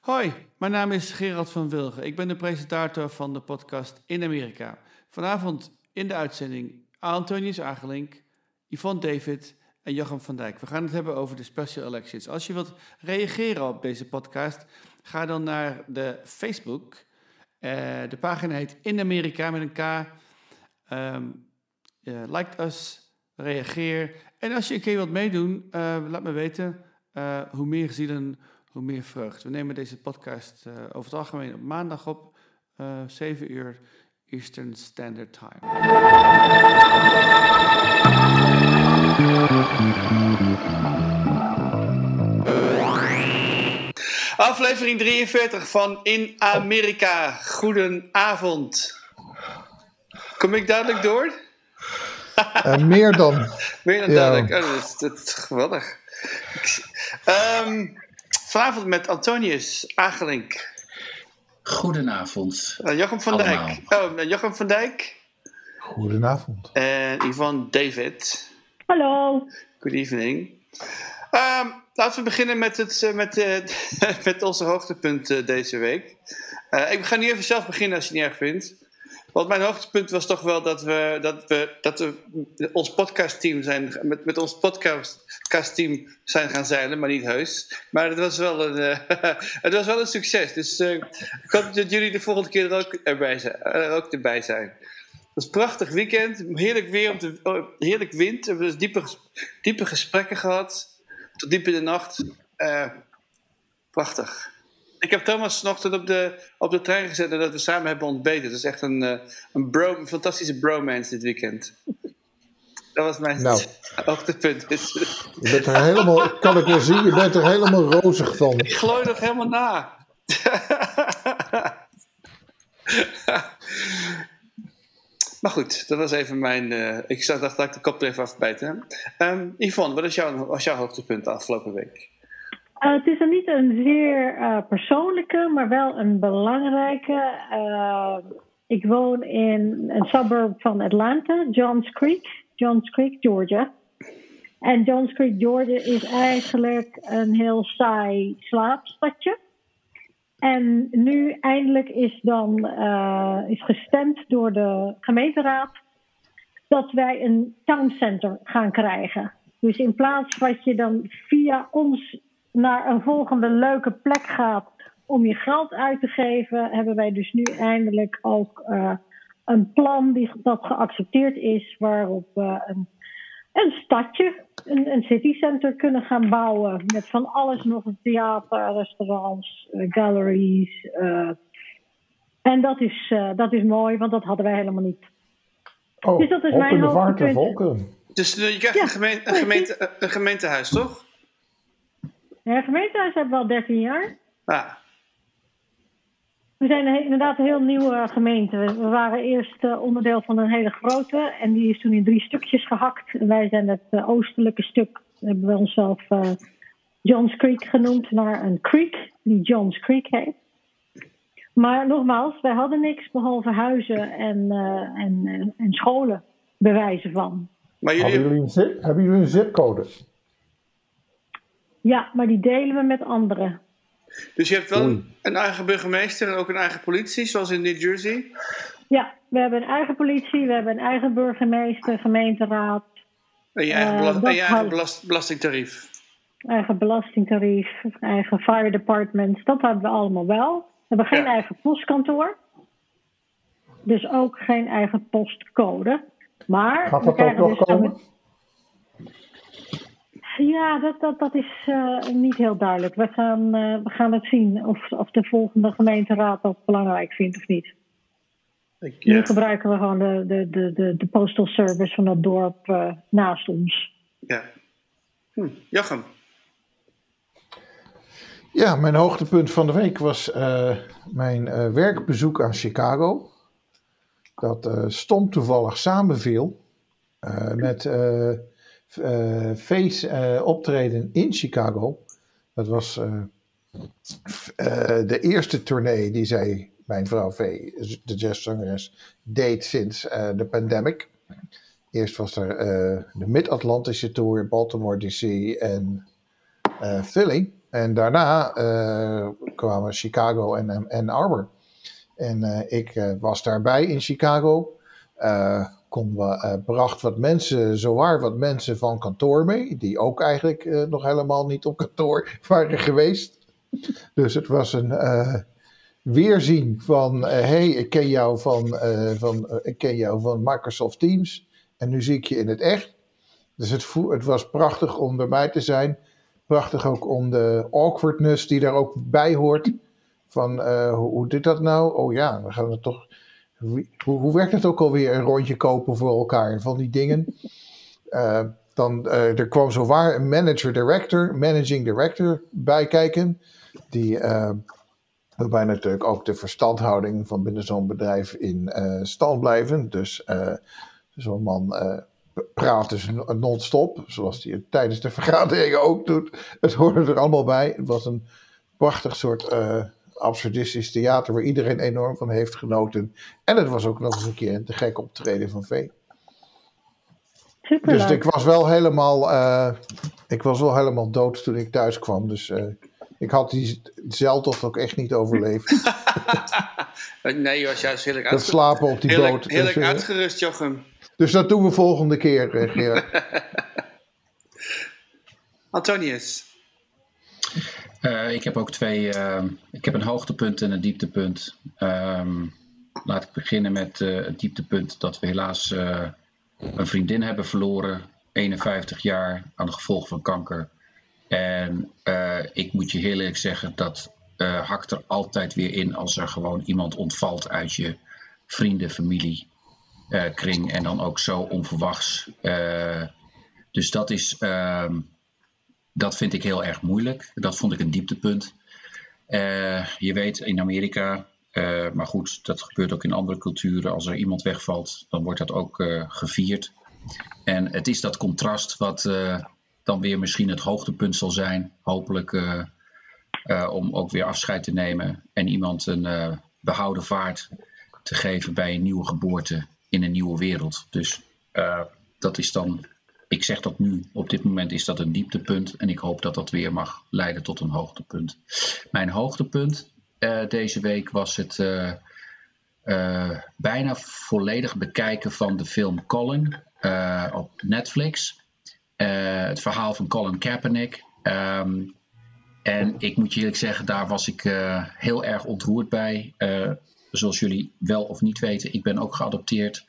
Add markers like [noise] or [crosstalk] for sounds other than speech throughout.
Hoi, mijn naam is Gerald van Wilgen. Ik ben de presentator van de podcast In Amerika. Vanavond in de uitzending Antonius Agelink, Yvonne David en Jochem van Dijk. We gaan het hebben over de special elections. Als je wilt reageren op deze podcast, ga dan naar de Facebook. Uh, de pagina heet In Amerika met een K. Um, like us, reageer. En als je een keer wilt meedoen, uh, laat me weten. hoe meer zielen, hoe meer vreugd. We nemen deze podcast over het algemeen op maandag op, 7 uur Eastern Standard Time. Aflevering 43 van In Amerika. Goedenavond. Kom ik duidelijk door? Uh, meer dan. [laughs] meer dan duidelijk. Oh, dat, is, dat, is, geweldig. Um, vanavond met Antonius Agelink. Goedenavond. Uh, Jochem van Allemaal. Dijk. Oh, Jochem van Dijk. Goedenavond. En Yvonne David. Hallo. Good evening. Um, laten we beginnen met, het, met, uh, [laughs] met onze hoogtepunt uh, deze week. Uh, ik ga nu even zelf beginnen als je het niet erg vindt. Want mijn hoogtepunt was toch wel dat we, dat we, dat we ons podcastteam zijn, met, met ons podcastteam zijn gaan zeilen, maar niet heus. Maar het was wel een, [laughs] het was wel een succes. Dus ik hoop dat jullie de volgende keer er ook, erbij zijn, er ook erbij zijn. Het was een prachtig weekend, heerlijk weer, om oh, heerlijk wind. We hebben dus diepe, diepe gesprekken gehad tot diep in de nacht. Prachtig. Ik heb Thomas vanochtend op de, op de trein gezet en dat we samen hebben ontbeten. Het is echt een, een, bro, een fantastische bromance dit weekend. Dat was mijn nou, [laughs] hoogtepunt. Je bent er helemaal, kan ik wel zien, je bent er helemaal rozig van. Ik glooi nog helemaal na. [laughs] Maar goed, dat was even mijn. Uh, ik dacht dat ik de kop er even afbijten. Um, Yvonne, wat is jouw, was jouw hoogtepunt de afgelopen week? Uh, het is er niet een zeer uh, persoonlijke, maar wel een belangrijke. ik woon in een suburb van Atlanta, Johns Creek, Johns Creek, Georgia. En Johns Creek, Georgia is eigenlijk een heel saai slaapstadje. En nu eindelijk is dan uh, is gestemd door de gemeenteraad dat wij een towncenter gaan krijgen. Dus in plaats wat je dan via ons naar een volgende leuke plek gaat om je geld uit te geven, hebben wij dus nu eindelijk ook uh, een plan die, dat geaccepteerd is, waarop we een, een stadje een, een citycenter kunnen gaan bouwen. Met van alles nog: theater, restaurants, uh, galleries. Uh, en dat is, uh, dat is mooi, want dat hadden wij helemaal niet. Oh, dus dat is mijn hoogtepunt. volken. Dus je krijgt ja. een, gemeente, een, gemeente, een gemeentehuis, toch? Ja, een gemeentehuis hebben we al 13 jaar. Ah. We zijn inderdaad een heel nieuwe gemeente. We waren eerst uh, onderdeel van een hele grote en die is toen in drie stukjes gehakt. En wij zijn het uh, oostelijke stuk, hebben we onszelf uh, Johns Creek genoemd, naar een creek die Johns Creek heet. Maar nogmaals, wij hadden niks behalve huizen en, en, en scholen, bewijzen van. Maar jullie... hebben, jullie een zip, hebben jullie een zipcode? Ja, maar die delen we met anderen. Dus je hebt wel een eigen burgemeester en ook een eigen politie, zoals in New Jersey? Ja, we hebben een eigen politie, we hebben een eigen burgemeester, gemeenteraad. En je eigen, bela uh, en je eigen belast belastingtarief? Eigen belastingtarief, eigen fire department, dat hebben we allemaal wel. We hebben geen ja. eigen postkantoor. Dus ook geen eigen postcode. Maar Gaat dat ook nog dus komen? Ja, dat, dat, dat is uh, niet heel duidelijk. We gaan, uh, we gaan het zien of, of de volgende gemeenteraad dat belangrijk vindt of niet. Ik, ja. Nu gebruiken we gewoon de, de, de, de, de postal service van dat dorp uh, naast ons. Ja. Hm. Jochem? Ja, mijn hoogtepunt van de week was mijn werkbezoek aan Chicago. Dat stom toevallig samenviel met uh, face uh, optreden in Chicago. Dat was uh, de eerste tournee die zij, mijn vrouw V, de jazzzangeres, deed sinds de pandemic. Eerst was er de Mid-Atlantische Tour, Baltimore DC en Philly. En daarna kwamen Chicago en Ann Arbor. En ik was daarbij in Chicago. Kon we, bracht wat mensen, zowaar wat mensen van kantoor mee. Die ook eigenlijk nog helemaal niet op kantoor [laughs] waren geweest. Dus het was een weerzien van... Hé, hey, ik ken jou van, van, ik ken jou van Microsoft Teams. En nu zie ik je in het echt. Dus het, het was prachtig om erbij te zijn. Prachtig ook om de awkwardness die daar ook bij hoort. Van uh, hoe, hoe dit dat nou? Oh ja, we gaan het toch. Hoe, werkt het ook alweer? Een rondje kopen voor elkaar van die dingen. Uh, dan, uh, er kwam zowaar een manager director, managing director bij kijken. Die, waarbij natuurlijk ook de verstandhouding van binnen zo'n bedrijf in stand blijven. Dus zo'n man praat dus non-stop, zoals hij tijdens de vergaderingen ook doet. Het hoorde er allemaal bij. Het was een prachtig soort uh, absurdistisch theater waar iedereen enorm van heeft genoten. En het was ook nog eens een keer een te gek optreden van V. Dus ik was wel helemaal, uh, ik was wel helemaal dood toen ik thuis kwam. Dus uh, ik had die zeiltocht ook echt niet overleefd. [laughs] nee, je was juist heerlijk Dat slapen op die heerlijk, boot. Heerlijk dus, uitgerust, Jochem. Dus dat doen we volgende keer, eh, Gerard. [laughs] Antonius. Uh, ik heb ook twee. Uh, ik heb een hoogtepunt en een dieptepunt. Um, laat ik beginnen met uh, het dieptepunt dat we helaas een vriendin hebben verloren. 51 jaar aan de gevolgen van kanker. En ik moet je heel eerlijk zeggen, dat hakt er altijd weer in als er gewoon iemand ontvalt uit je vrienden, familie kring en dan ook zo onverwachts. Dus dat is, uh, dat vind ik heel erg moeilijk. Dat vond ik een dieptepunt. Uh, je weet in Amerika, maar goed, dat gebeurt ook in andere culturen. Als er iemand wegvalt, dan wordt dat ook gevierd. En het is dat contrast wat dan weer misschien het hoogtepunt zal zijn, hopelijk, om ook weer afscheid te nemen en iemand een behouden vaart te geven bij een nieuwe geboorte in een nieuwe wereld. Dus dat is dan, ik zeg dat nu, op dit moment is dat een dieptepunt en ik hoop dat dat weer mag leiden tot een hoogtepunt. Mijn hoogtepunt uh, deze week was het uh, bijna volledig bekijken van de film Colin op Netflix. het verhaal van Colin Kaepernick. Um, en ik moet je eerlijk zeggen, daar was ik heel erg ontroerd bij zoals jullie wel of niet weten, ik ben ook geadopteerd.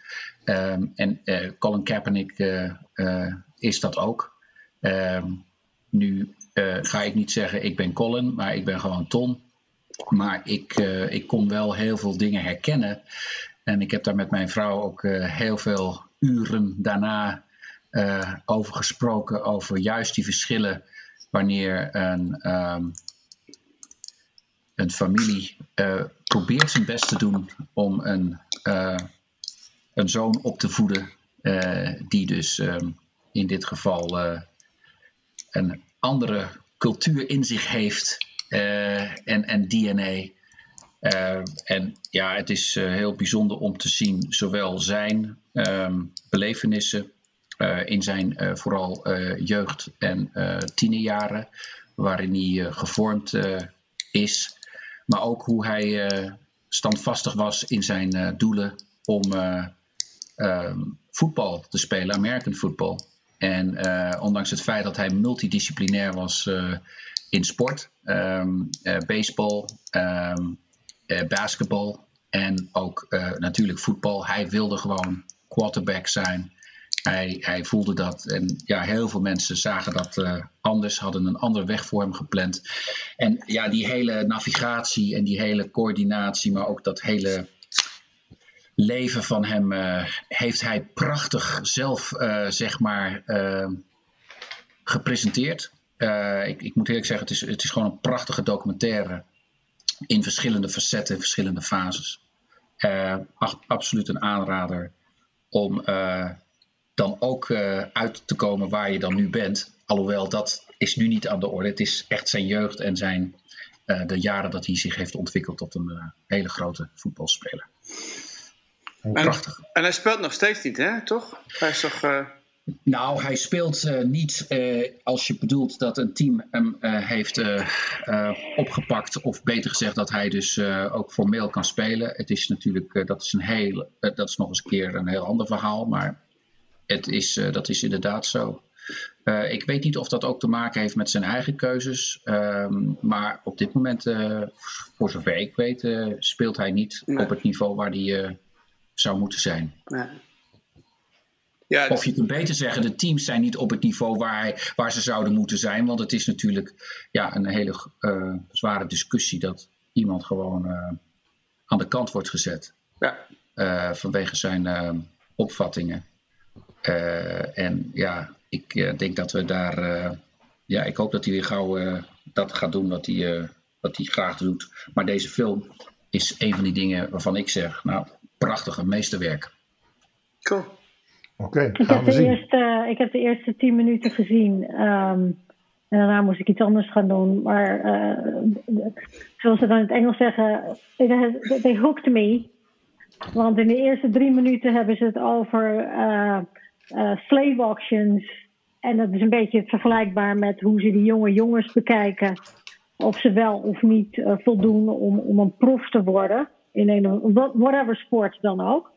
Um, en uh, Colin Kaepernick uh, uh, is dat ook. Um, nu ga ik niet zeggen ik ben Colin, maar ik ben gewoon Ton. Maar ik, ik kon wel heel veel dingen herkennen. En ik heb daar met mijn vrouw ook heel veel uren daarna over gesproken. Over juist die verschillen wanneer een, um, een familie probeert zijn best te doen om een, een zoon op te voeden, uh, die dus um, in dit geval een andere cultuur in zich heeft en, en DNA. en ja, het is heel bijzonder om te zien, zowel zijn um, belevenissen in zijn vooral jeugd- en tienerjaren, waarin hij gevormd is. Maar ook hoe hij standvastig was in zijn doelen om voetbal te spelen, American football. En ondanks het feit dat hij multidisciplinair was in sport, um, baseball, um, basketbal en ook natuurlijk voetbal. Hij wilde gewoon quarterback zijn. Hij, hij voelde dat en ja, heel veel mensen zagen dat anders, hadden een andere weg voor hem gepland. En ja, die hele navigatie en die hele coördinatie, maar ook dat hele leven van hem uh, heeft hij prachtig zelf, uh, zeg maar, gepresenteerd. Ik, ik, moet eerlijk zeggen, het is, het is gewoon een prachtige documentaire in verschillende facetten, verschillende fases. absoluut een aanrader om dan ook uit te komen waar je dan nu bent. Alhoewel dat is nu niet aan de orde. Het is echt zijn jeugd en zijn, de jaren dat hij zich heeft ontwikkeld tot een hele grote voetbalspeler. En, Prachtig. En hij speelt nog steeds niet, hè? Toch? Hij is toch. Nou, hij speelt uh, niet uh, als je bedoelt dat een team hem uh, heeft opgepakt, of beter gezegd dat hij dus ook formeel kan spelen. Het is natuurlijk, dat is een heel, dat is nog eens een keer een heel ander verhaal, maar het is, dat is inderdaad zo. ik weet niet of dat ook te maken heeft met zijn eigen keuzes, ehm, maar op dit moment, voor zover ik weet, speelt hij niet nee. op het niveau waar hij zou moeten zijn. Nee. Ja, of je kunt beter zeggen, de teams zijn niet op het niveau waar, hij, waar ze zouden moeten zijn. Want het is natuurlijk ja, een hele uh, zware discussie dat iemand gewoon uh, aan de kant wordt gezet. Ja. Uh, vanwege zijn opvattingen. en ja, ik denk dat we daar. ja, ik hoop dat hij weer gauw dat gaat doen wat hij, wat hij graag doet. Maar deze film is een van die dingen waarvan ik zeg, nou, prachtige meesterwerk. Cool. Oké, okay, gaan we zien. Eerste, ik heb de eerste tien minuten gezien. Um, en daarna moest ik iets anders gaan doen. Maar uh, zoals ze dan in het Engels zeggen, they hooked me. Want in de eerste drie minuten hebben ze het over uh, uh, slave auctions. En dat is een beetje vergelijkbaar met hoe ze die jonge jongens bekijken. Of ze wel of niet voldoen om, om een prof te worden. In een whatever sport dan ook.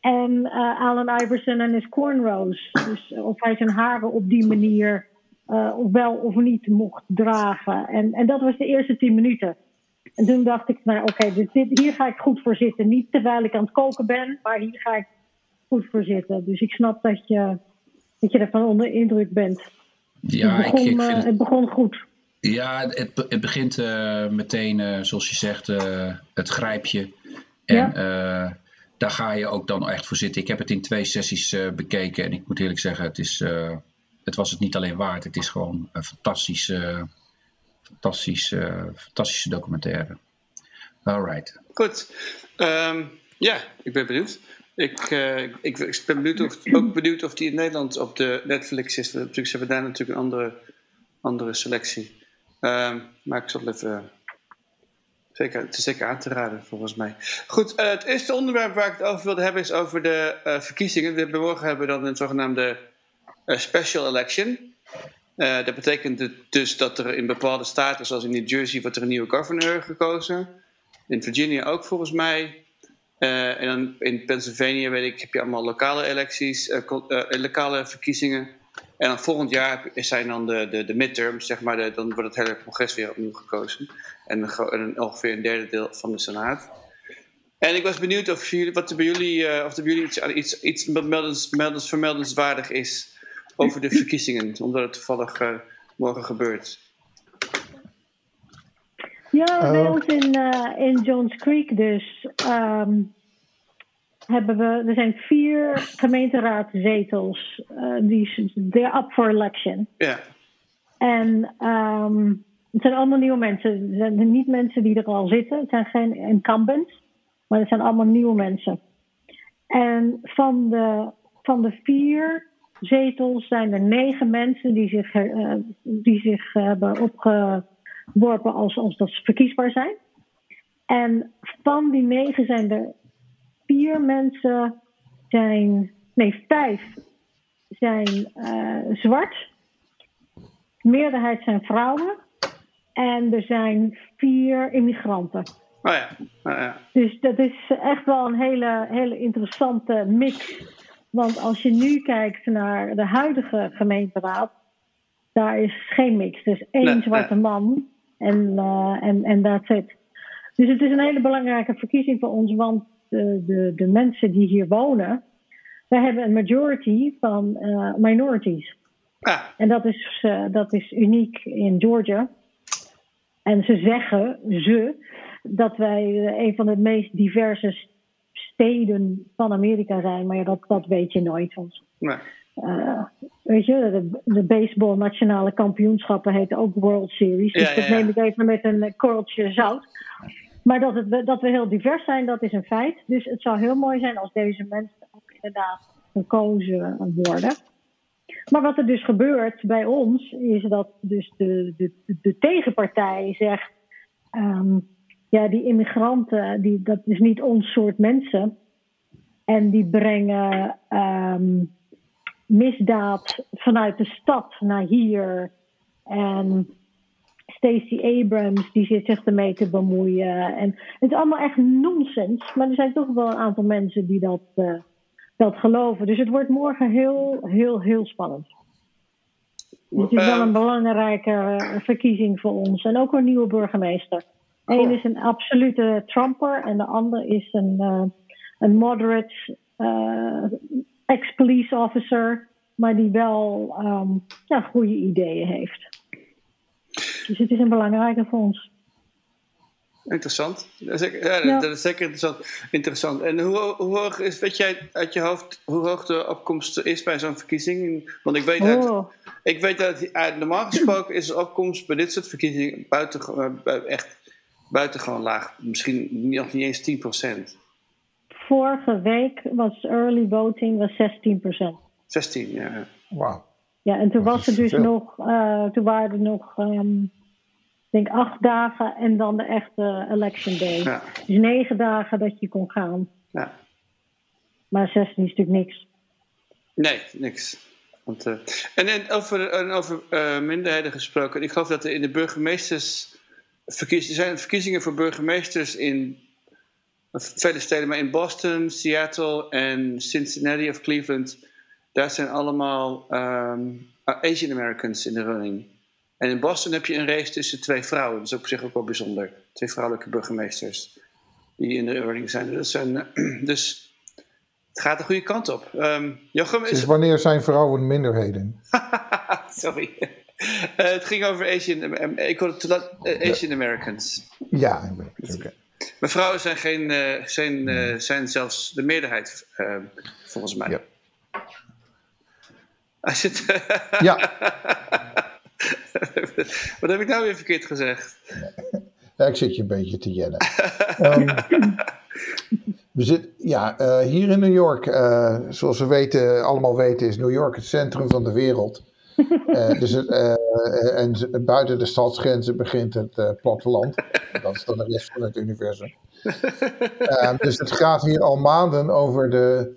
En uh, Allen Iverson en his cornrows. Dus of hij zijn haren op die manier uh, wel of niet mocht dragen. En, en dat was de eerste tien minuten. En toen dacht ik, nou oké, okay, dit, hier ga ik goed voor zitten. Niet terwijl ik aan het koken ben, maar hier ga ik goed voor zitten. Dus ik snap dat je, dat je ervan onder indruk bent. Ja, het begon, ik, ik het... begon goed. Ja, het, het begint uh, meteen, zoals je zegt, het grijpje. En ja daar ga je ook dan echt voor zitten. Ik heb het in twee sessies uh, bekeken en ik moet eerlijk zeggen, het, is, uh, het was het niet alleen waard. Het is gewoon een fantastische, fantastische, fantastische documentaire. Alright. Goed. Um, ja, ik ben benieuwd. Ik, uh, ik, ik, ben benieuwd of, ook benieuwd of die in Nederland op de Netflix is. Ze hebben daar natuurlijk een andere, andere selectie. Um, maar ik zal het even Zeker, het is zeker aan te raden, volgens mij. Goed, uh, het eerste onderwerp waar ik het over wilde hebben is over de uh, verkiezingen. We morgen hebben we dan een zogenaamde special election. dat betekent dus dat er in bepaalde staten, zoals in New Jersey, wordt er een nieuwe governor gekozen. In Virginia ook volgens mij. en dan in Pennsylvania, weet ik, heb je allemaal lokale electies, lokale verkiezingen. En dan volgend jaar zijn dan de, de, de midterms, zeg maar, de, dan wordt het hele congres weer opnieuw gekozen. En, een, ongeveer een derde deel van de Senaat. En ik was benieuwd of, jullie, wat er bij jullie, uh, of er bij jullie iets, iets, iets meldens, meldens, vermeldenswaardig is over de verkiezingen, omdat het toevallig uh, morgen gebeurt. Ja, bij oh. ons in, uh, in Jones Creek dus. Um, hebben we, er zijn vier gemeenteraadzetels uh, die they're up for election. Ja. En um, het zijn allemaal nieuwe mensen. Het zijn niet mensen die er al zitten. Het zijn geen incumbents, maar het zijn allemaal nieuwe mensen. En van de, van de vier zetels zijn er negen mensen die zich, uh, die zich hebben opgeworpen als, als dat ze verkiesbaar zijn. En van die negen zijn er vier mensen zijn, nee, vijf zijn uh, zwart. De meerderheid zijn vrouwen. En er zijn vier immigranten. Oh ja. Oh ja. Dus dat is echt wel een hele, hele interessante mix. Want als je nu kijkt naar de huidige gemeenteraad, daar is geen mix. Is één zwarte man en, uh, en, en that's it. Dus het is een hele belangrijke verkiezing voor ons, want de, de, de mensen die hier wonen, wij hebben een majority van uh, minorities. Ah. En dat is, uh, dat is uniek in Georgia. En ze zeggen, ze, dat wij een van de meest diverse steden van Amerika zijn. Maar ja, dat, dat weet je nooit. Want, nee. Uh, weet je, de, de baseball nationale kampioenschappen heet ook World Series. Dus dat neem ik even met een korreltje zout. Maar dat, het, dat we heel divers zijn, dat is een feit. Dus het zou heel mooi zijn als deze mensen ook inderdaad gekozen worden. Maar wat er dus gebeurt bij ons, is dat dus de, de, de tegenpartij zegt: um, ja, die immigranten, die, dat is niet ons soort mensen. En die brengen um, misdaad vanuit de stad naar hier. En Stacey Abrams, die zit zich ermee te bemoeien. En het is allemaal echt nonsens. Maar er zijn toch wel een aantal mensen die dat, uh, dat geloven. Dus het wordt morgen heel, heel, heel spannend. Het is wel een belangrijke verkiezing voor ons. En ook een nieuwe burgemeester. Eén is een absolute Trumper en de ander is een, uh, een moderate uh, ex-police officer, maar die wel um, ja, goede ideeën heeft. Dus het is een belangrijke voor ons. Interessant. Dat is, ja, ja. dat is zeker interessant. interessant. En hoe, hoe, hoog is, weet jij uit je hoofd, hoe hoog de opkomst is bij zo'n verkiezing? Want ik weet, oh. dat, ik weet dat normaal gesproken is de opkomst bij dit soort verkiezingen buiten, echt buitengewoon laag. Misschien nog niet eens 10 procent. Vorige week was early voting was 16 procent. 16, ja. Wauw. Ja, en toen was er dus nog, uh, toen waren er nog, um, ik denk acht dagen en dan de echte election day. Ja. Dus negen dagen dat je kon gaan. Ja. Maar 16 is natuurlijk niks. Nee, niks. Want, uh, en, en over, en over uh, minderheden gesproken, ik geloof dat er in de burgemeesters verkiezingen, er zijn verkiezingen voor burgemeesters in vele steden, maar in Boston, Seattle en Cincinnati of Cleveland, daar zijn allemaal um, Asian Americans in de running. En in Boston heb je een race tussen twee vrouwen. Dat is op zich ook wel bijzonder. Twee vrouwelijke burgemeesters die in de running zijn. Dat zijn [clears throat] dus het gaat de goede kant op. Um, Jochem is... Wanneer zijn vrouwen minderheden? [laughs] Sorry. Uh, het ging over Asian, ik hoorde uh, Asian Americans. Ja, oké. Okay. Maar vrouwen zijn, geen, uh, zijn, zijn zelfs de meerderheid, uh, volgens mij. Ja. Als je het, ja. [laughs] [laughs] Wat heb ik nou weer verkeerd gezegd? Ja, ik zit je een beetje te jennen. um, [laughs] we zitten, ja, hier in New York, zoals we weten, allemaal weten, is New York het centrum van de wereld. Uh, [laughs] dus het, en buiten de stadsgrenzen begint het platteland. Dat is dan de rest van het universum. dus het gaat hier al maanden over de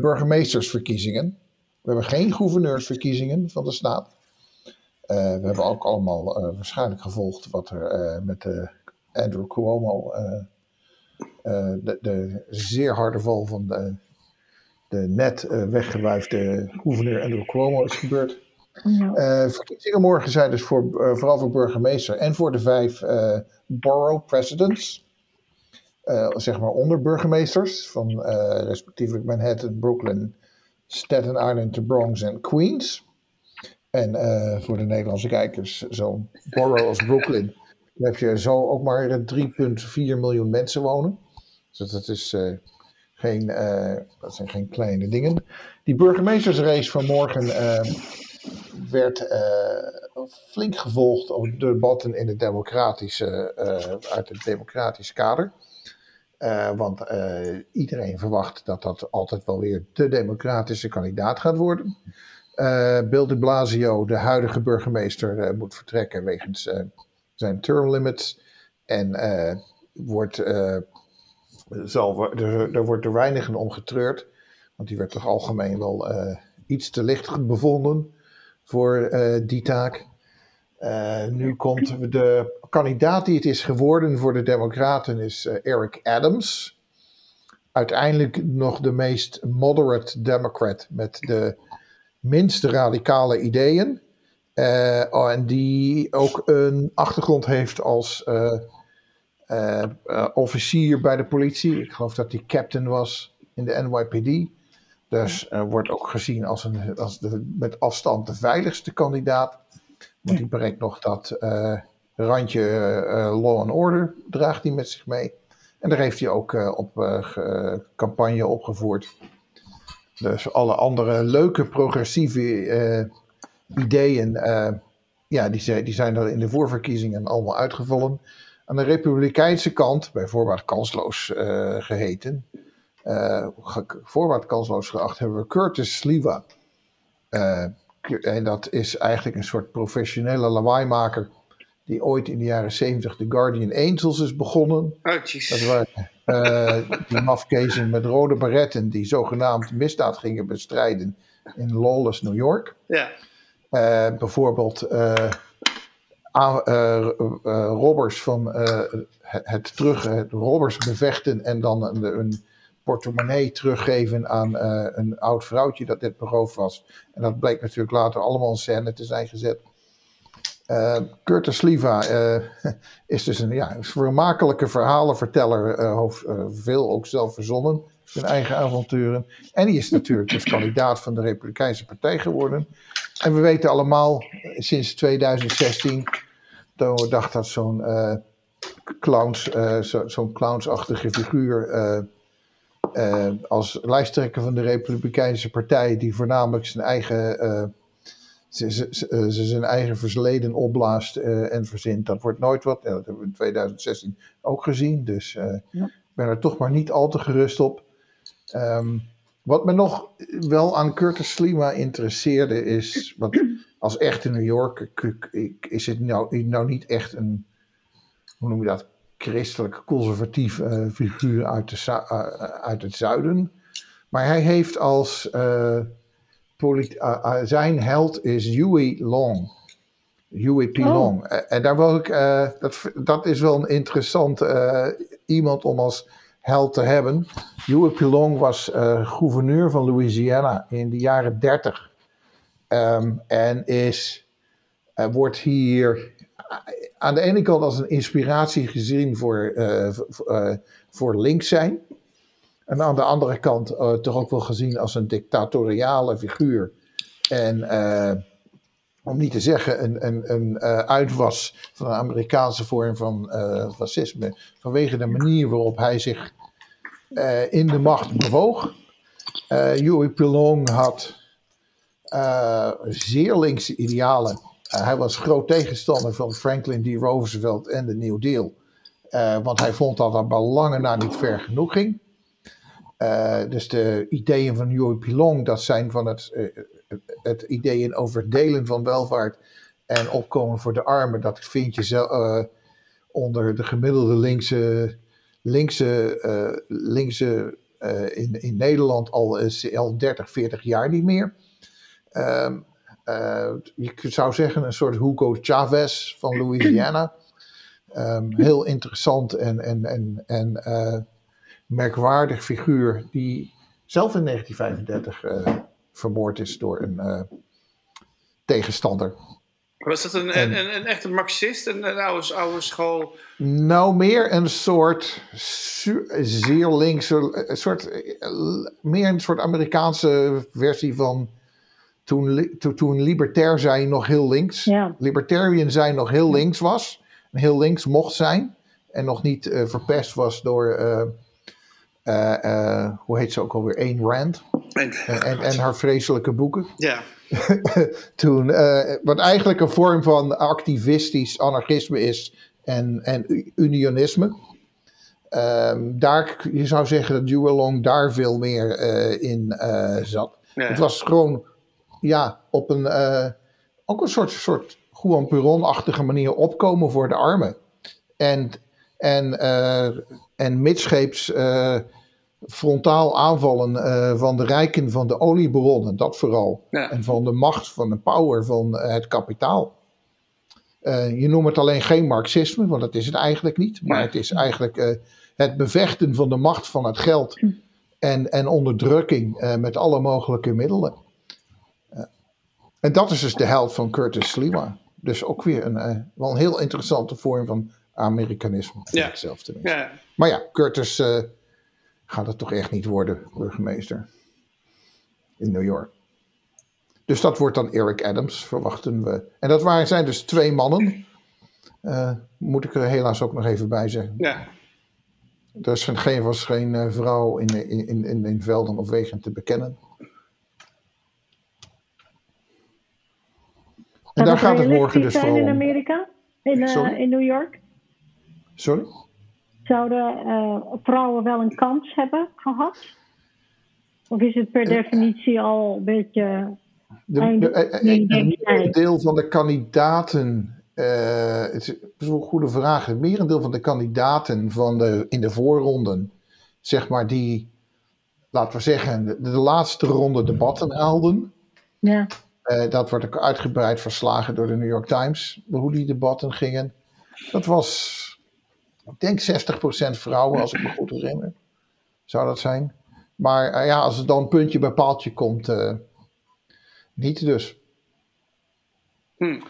burgemeestersverkiezingen. We hebben geen gouverneursverkiezingen van de staat. We hebben ook allemaal waarschijnlijk gevolgd wat er met Andrew Cuomo, de, de, zeer harde val van de, de net weggewuifde gouverneur Andrew Cuomo is gebeurd. Ja. Uh, verkiezingen morgen zijn dus voor, uh, vooral voor burgemeester en voor de vijf uh, borough presidents. zeg maar onderburgemeesters van respectievelijk Manhattan, Brooklyn, Staten Island, de Bronx en Queens. En voor de Nederlandse kijkers, zo'n borough als Brooklyn, daar heb je zo ook maar 3,4 miljoen mensen wonen. Dus dat is geen, dat zijn geen kleine dingen. Die burgemeestersrace van morgen werd flink gevolgd door debatten in het democratische, uit het democratische kader. Want iedereen verwacht dat dat altijd wel weer de democratische kandidaat gaat worden. Bill de Blasio, de huidige burgemeester, moet vertrekken wegens zijn term limits. En wordt, zal, er, wordt er weinig om getreurd. Want die werd toch algemeen wel iets te licht bevonden voor uh, die taak. Uh, nu komt de kandidaat die het is geworden voor de Democraten is uh, Eric Adams. Uiteindelijk nog de meest moderate Democrat met de minste radicale ideeën. Oh, en die ook een achtergrond heeft als officier bij de politie. Ik geloof dat hij captain was in de NYPD. Dus wordt ook gezien als, een, als de, met afstand de veiligste kandidaat. Want die brengt nog dat randje law and order, draagt hij met zich mee. En daar heeft hij ook op campagne opgevoerd. Dus alle andere leuke progressieve ideeën, ja, die, die zijn er in de voorverkiezingen allemaal uitgevallen. Aan de republikeinse kant, bijvoorbeeld kansloos geheten, uh, voorwaarts kansloos geacht hebben we Curtis Sliwa. En dat is eigenlijk een soort professionele lawaaimaker die ooit in de jaren 70 de Guardian Angels is begonnen. Oh, dat waren uh, die mafkezen met rode baretten die zogenaamd misdaad gingen bestrijden in Lawless New York. Ja. Eh, bijvoorbeeld eh, eh, eh, robbers van eh, het, terug, het robbers bevechten en dan een, een portemonnee teruggeven aan eh, een oud vrouwtje dat net beroofd was. En dat bleek natuurlijk later allemaal in scène te zijn gezet. Eh, Curtis Sliva eh, [laughs] is dus een ja, vermakelijke verhalenverteller, eh, hoofd- veel ook zelf verzonnen, zijn eigen avonturen. En die is natuurlijk dus kandidaat van de Republikeinse Partij geworden. En we weten allemaal sinds 2016, dat we dachten dat zo'n clowns, zo- zo'n clownsachtige figuur als lijsttrekker van de Republikeinse Partij, die voornamelijk zijn eigen, eh, z- z- z- eh, z- zijn eigen verleden opblaast eh, en verzint, dat wordt nooit wat. Dat hebben we in 2016 ook gezien, dus eh, Ja. ik ben er toch maar niet al te gerust op. Ehm, wat me nog wel aan Curtis Slima interesseerde is, wat als echte New Yorker is het nou, nou niet echt een, hoe noem je dat, christelijk conservatief figuur uit, de, uit het zuiden. Maar hij heeft als, eh, eh, zijn held is Huey Long. Huey P. Oh. Long. Eh, en daar wil ik, dat, dat is wel een interessant iemand om als held te hebben. Huey P. Long was gouverneur van Louisiana in de jaren 30. Ehm, en is, wordt hier aan de ene kant als een inspiratie gezien voor, voor links zijn. En aan de andere kant eh, toch ook wel gezien als een dictatoriale figuur. En eh, om niet te zeggen een, een, een eh, uitwas van een Amerikaanse vorm van fascisme. Vanwege de manier waarop hij zich in de macht bewoog. P. Long had zeer linkse idealen. Hij was groot tegenstander van Franklin D. Roosevelt en de New Deal. Want hij vond dat dat bij lange niet ver genoeg ging. Eh, dus de ideeën van Huey P. Long, dat zijn van het, eh, het, ideeën over delen van welvaart en opkomen voor de armen. Dat vind je zel- eh, onder de gemiddelde linkse, linkse, linkse in, in Nederland al, al 30, 40 jaar niet meer. Ehm, eh, je zou zeggen een soort Hugo Chavez van Louisiana. Ehm, heel interessant en, en, en, en merkwaardig figuur die zelf in 1935 eh, vermoord is door een eh, tegenstander. Was dat een, En- een, een, een echte marxist, een, een oude, oude school? Nou, meer een soort su- zeer linkse, een soort, eh, meer een soort Amerikaanse versie van toen, li- toen, toen libertair zijn nog heel links. Ja. Libertarian zijn nog heel links was, heel links mocht zijn en nog niet eh, verpest was door, eh, eh, eh, hoe heet ze ook alweer, Ayn Rand En, en, en, en haar vreselijke boeken. ja, [laughs] toen, eh, wat eigenlijk een vorm van activistisch anarchisme is en, en unionisme. Ehm, daar, je zou zeggen dat Huey Long daar veel meer eh, in eh, zat. ja. Het was gewoon, ja, op een, eh, ook een soort, soort Juan Perón-achtige manier opkomen voor de armen. En, en, eh, en midscheeps eh, frontaal aanvallen eh, van de rijken van de oliebronnen, dat vooral. Ja. En van de macht, van de power van eh, het kapitaal. Eh, je noemt het alleen geen marxisme, want dat is het eigenlijk niet. Maar het is eigenlijk het bevechten van de macht van het geld en, en onderdrukking met alle mogelijke middelen. En dat is dus de held van Curtis Sliwa. Dus ook weer een, wel een heel interessante vorm van Amerikanisme. Ja. zelf tenminste. ja. Maar ja, Curtis gaat het toch echt niet worden, burgemeester. In New York. Dus dat wordt dan Eric Adams, verwachten we. En dat waren, zijn dus twee mannen. Eh, moet ik er helaas ook nog even bij zeggen. ja. Er is geen, was geen eh, vrouw in, in, in, in, velden of wegen te bekennen. En daar gaat het morgen dus zijn vooral in. Amerika? In, eh, in New York? Sorry? Zouden eh, vrouwen wel een kans hebben gehad? Of is het per definitie al een beetje... De, eh, eh, een jij. merendeel van de kandidaten. eh, het is een goede vraag. Het merendeel van de kandidaten van de, in de voorronden, zeg maar, die, laten we zeggen, de, de laatste ronde debatten haalden. Ja. Eh, dat wordt ook uitgebreid verslagen door de New York Times, hoe die debatten gingen. Dat was, ik denk 60% vrouwen, als ik me goed herinner. Zou dat zijn. Maar eh, ja, als het dan puntje bij paaltje komt, eh, niet dus. Hm.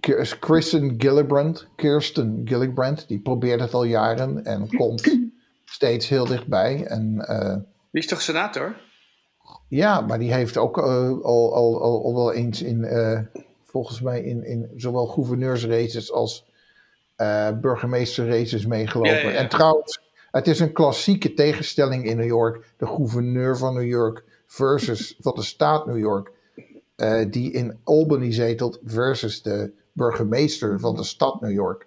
K- Kristen Gillibrand, Kirsten Gillibrand, die probeert het al jaren en komt steeds heel dichtbij. En eh, Die is toch senator? ja, maar die heeft ook al, al, al, al wel eens in, volgens mij, in, in zowel gouverneursraces als eh burgemeesterraces meegelopen. Ja, ja, ja. En trouwens, het is een klassieke tegenstelling in New York. De gouverneur van New York versus [laughs] van de staat New York, eh, die in Albany zetelt, versus de burgemeester van de stad New York.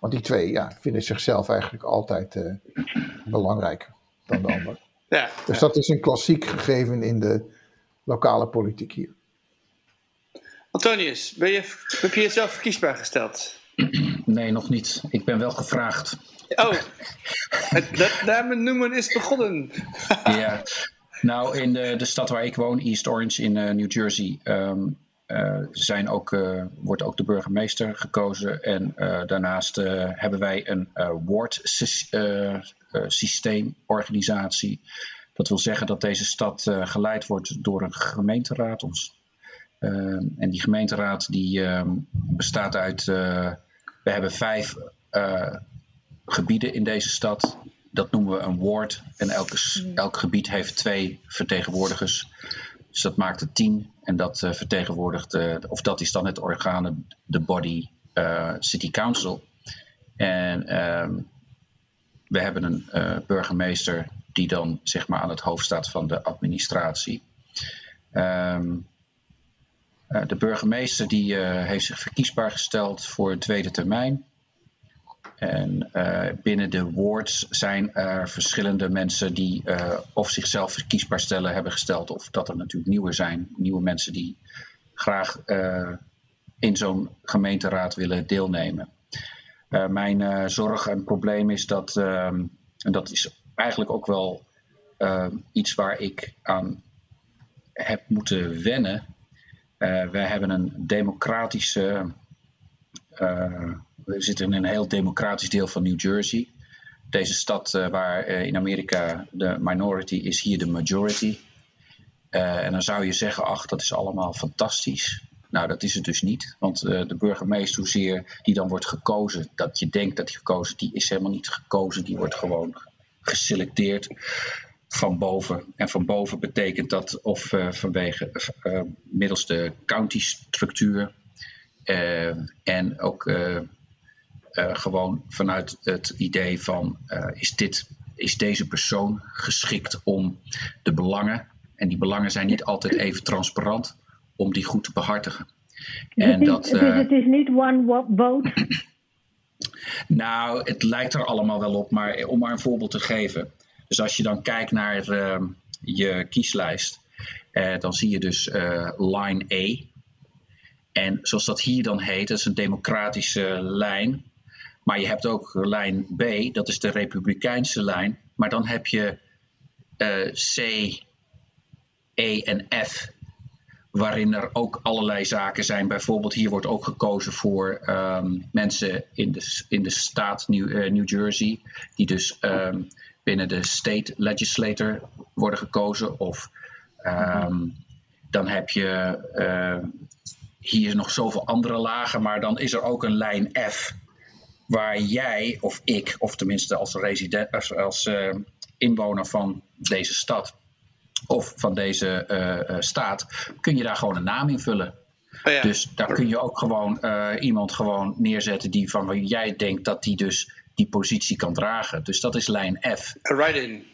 Want die twee ja, vinden zichzelf eigenlijk altijd eh, belangrijker dan de ander. Ja. Dus dat is een klassiek gegeven in de lokale politiek hier. Antonius, ben je, heb je jezelf verkiesbaar gesteld? Nee, nog niet. Ik ben wel gevraagd. Oh, het, namen noemen is begonnen. [laughs] Ja. Nou, in de, de stad waar ik woon, East Orange in eh, New Jersey, ehm, eh, zijn ook, eh, wordt ook de burgemeester gekozen. En daarnaast hebben wij een ward sys- systeemorganisatie. Dat wil zeggen dat deze stad geleid wordt door een gemeenteraad. Ons. Ehm, en die gemeenteraad die, ehm, bestaat uit. eh, we hebben vijf eh, gebieden in deze stad. Dat noemen we een ward. En elke, s- elk gebied heeft twee vertegenwoordigers. Dus dat maakt het tien. En dat eh, vertegenwoordigt, of dat is dan het orgaan, de body city council. En ehm, we hebben een burgemeester die dan zeg maar aan het hoofd staat van de administratie. Eh, de burgemeester die, eh, heeft zich verkiesbaar gesteld voor een tweede termijn. En eh, binnen de wards zijn er verschillende mensen die eh, of zichzelf verkiesbaar stellen hebben gesteld, of dat er natuurlijk nieuwe zijn, nieuwe mensen die graag eh, in zo'n gemeenteraad willen deelnemen. Eh, mijn eh, zorg en probleem is dat, ehm, en dat is eigenlijk ook wel eh, iets waar ik aan heb moeten wennen. Eh, wij hebben een democratische eh, we zitten in een heel democratisch deel van New Jersey. Deze stad eh, waar in Amerika de minority is, hier de majority. En dan zou je zeggen, ach, dat is allemaal fantastisch. Nou, dat is het dus niet. Want de burgemeester, hoezeer die dan wordt gekozen, dat je denkt dat hij gekozen, die is helemaal niet gekozen. Die wordt gewoon geselecteerd van boven. En van boven betekent dat of eh, vanwege eh, middels de county structuur eh, en ook gewoon vanuit het idee van is, dit, is deze persoon geschikt om de belangen, en die belangen zijn niet altijd even transparant, om die goed te behartigen. Het is, En niet, dat, het, is, het is niet one vote. nou, het lijkt er allemaal wel op, maar om maar een voorbeeld te geven. Dus als je dan kijkt naar ehm, je kieslijst, eh, dan zie je dus eh, line A. En zoals dat hier dan heet, dat is een democratische lijn. Maar je hebt ook lijn B, dat is de republikeinse lijn. Maar dan heb je eh, C, E en F waarin er ook allerlei zaken zijn. Bijvoorbeeld hier wordt ook gekozen voor ehm, mensen in de, in de staat New, eh, New Jersey, die dus ehm, binnen de state legislator worden gekozen. Of ehm, dan heb je eh, hier nog zoveel andere lagen, maar dan is er ook een lijn F. Waar jij of ik, of tenminste als, resident, als, als eh, inwoner van deze stad, of van deze eh, staat, kun je daar gewoon een naam invullen. Oh ja. Dus daar kun je ook gewoon iemand gewoon neerzetten die van wie jij denkt dat die dus die positie kan dragen. Dus dat is lijn F. A write-in.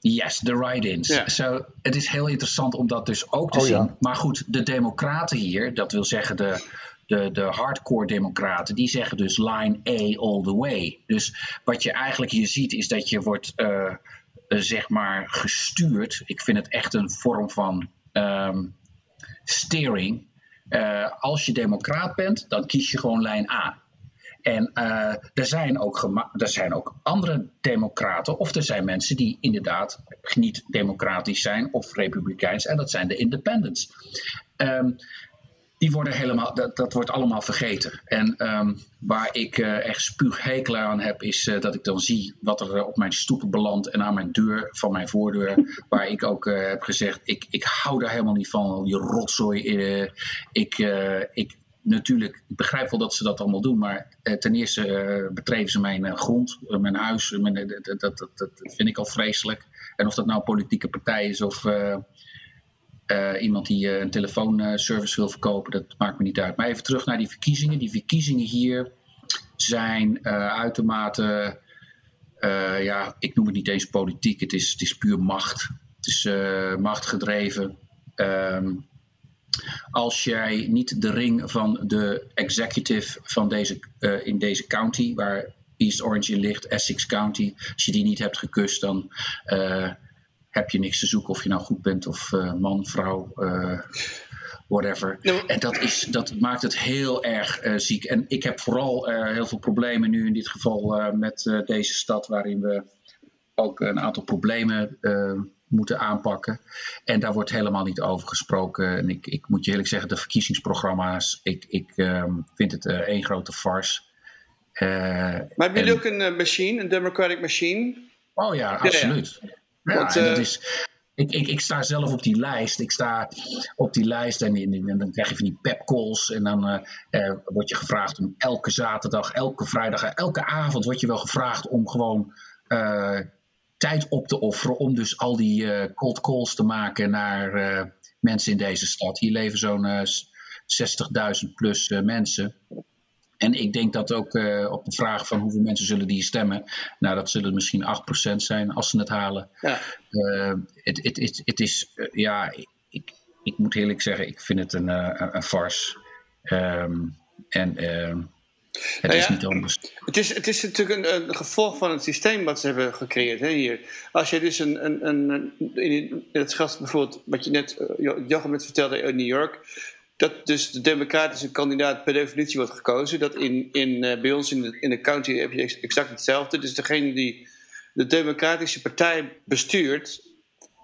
Yes, de write-ins. Ja. Zo, het is heel interessant om dat dus ook te Oh, zien. ja. Maar goed, de democraten hier, dat wil zeggen de, de, de hardcore democraten, die zeggen dus line A all the way. Dus wat je eigenlijk hier ziet is dat je wordt eh, eh, zeg maar gestuurd. Ik vind het echt een vorm van ehm, steering. Eh, als je democraat bent, dan kies je gewoon lijn A. En uh, er, zijn ook er zijn ook andere democraten, of er zijn mensen die inderdaad niet democratisch zijn of republikeins, en dat zijn de independents. Um, die worden helemaal, dat, dat wordt allemaal vergeten. En um, waar ik uh, echt spuughekel aan heb, is uh, dat ik dan zie wat er op mijn stoep belandt en aan mijn deur van mijn voordeur, [laughs] waar ik ook heb gezegd, ik, ik hou daar helemaal niet van, die rotzooi. ik, ik, natuurlijk, ik begrijp wel dat ze dat allemaal doen, maar ten eerste betreden ze mijn grond, mijn huis, dat, dat, dat, dat, vind ik al vreselijk. En of dat nou een politieke partij is of iemand die een telefoonservice wil verkopen, dat maakt me niet uit. Maar even terug naar die verkiezingen. Die verkiezingen hier zijn uitermate, ja, ik noem het niet eens politiek, het is, het is puur macht. Het is machtgedreven. Um, als jij niet de ring van de executive van deze, in deze county, waar East Orange in ligt, Essex County, als je die niet hebt gekust, dan heb je niks te zoeken of je nou goed bent of uh, man, vrouw, whatever. En dat, is, dat maakt het heel erg ziek. En ik heb vooral heel veel problemen nu in dit geval met deze stad, waarin we ook een aantal problemen moeten aanpakken. En daar wordt helemaal niet over gesproken. En ik, ik moet je eerlijk zeggen, de verkiezingsprogramma's, ik, ik um, vind het één grote farce. maar hebben jullie ook een machine, een democratic machine? Oh ja, absoluut. Ja, ja. Ja, dat eh, is, ik, ik, ik sta zelf op die lijst. Ik sta op die lijst en, en, dan krijg je van die pep calls. En dan uh, uh, word je gevraagd om elke zaterdag, elke vrijdag, elke avond word je wel gevraagd om gewoon uh, tijd op te offeren. Om dus al die cold calls te maken naar mensen in deze stad. Hier leven zo'n 60.000 plus mensen. En ik denk dat ook op de vraag van hoeveel mensen zullen die stemmen, nou dat zullen misschien 8% zijn als ze het halen. Ja. Het, is, ja, ik, ik moet eerlijk zeggen, ik vind het een, een farce. Um, en ehm, het nou is ja, niet anders. Het is, het is natuurlijk een, een, gevolg van het systeem wat ze hebben gecreëerd hè, hier. Als je dus een, een, een, in het gast bijvoorbeeld, wat je net, Jochem net vertelde in New York dat dus de democratische kandidaat per definitie wordt gekozen. Dat in, in, uh, bij ons in de, in de county heb je exact hetzelfde. Dus degene die de democratische partij bestuurt.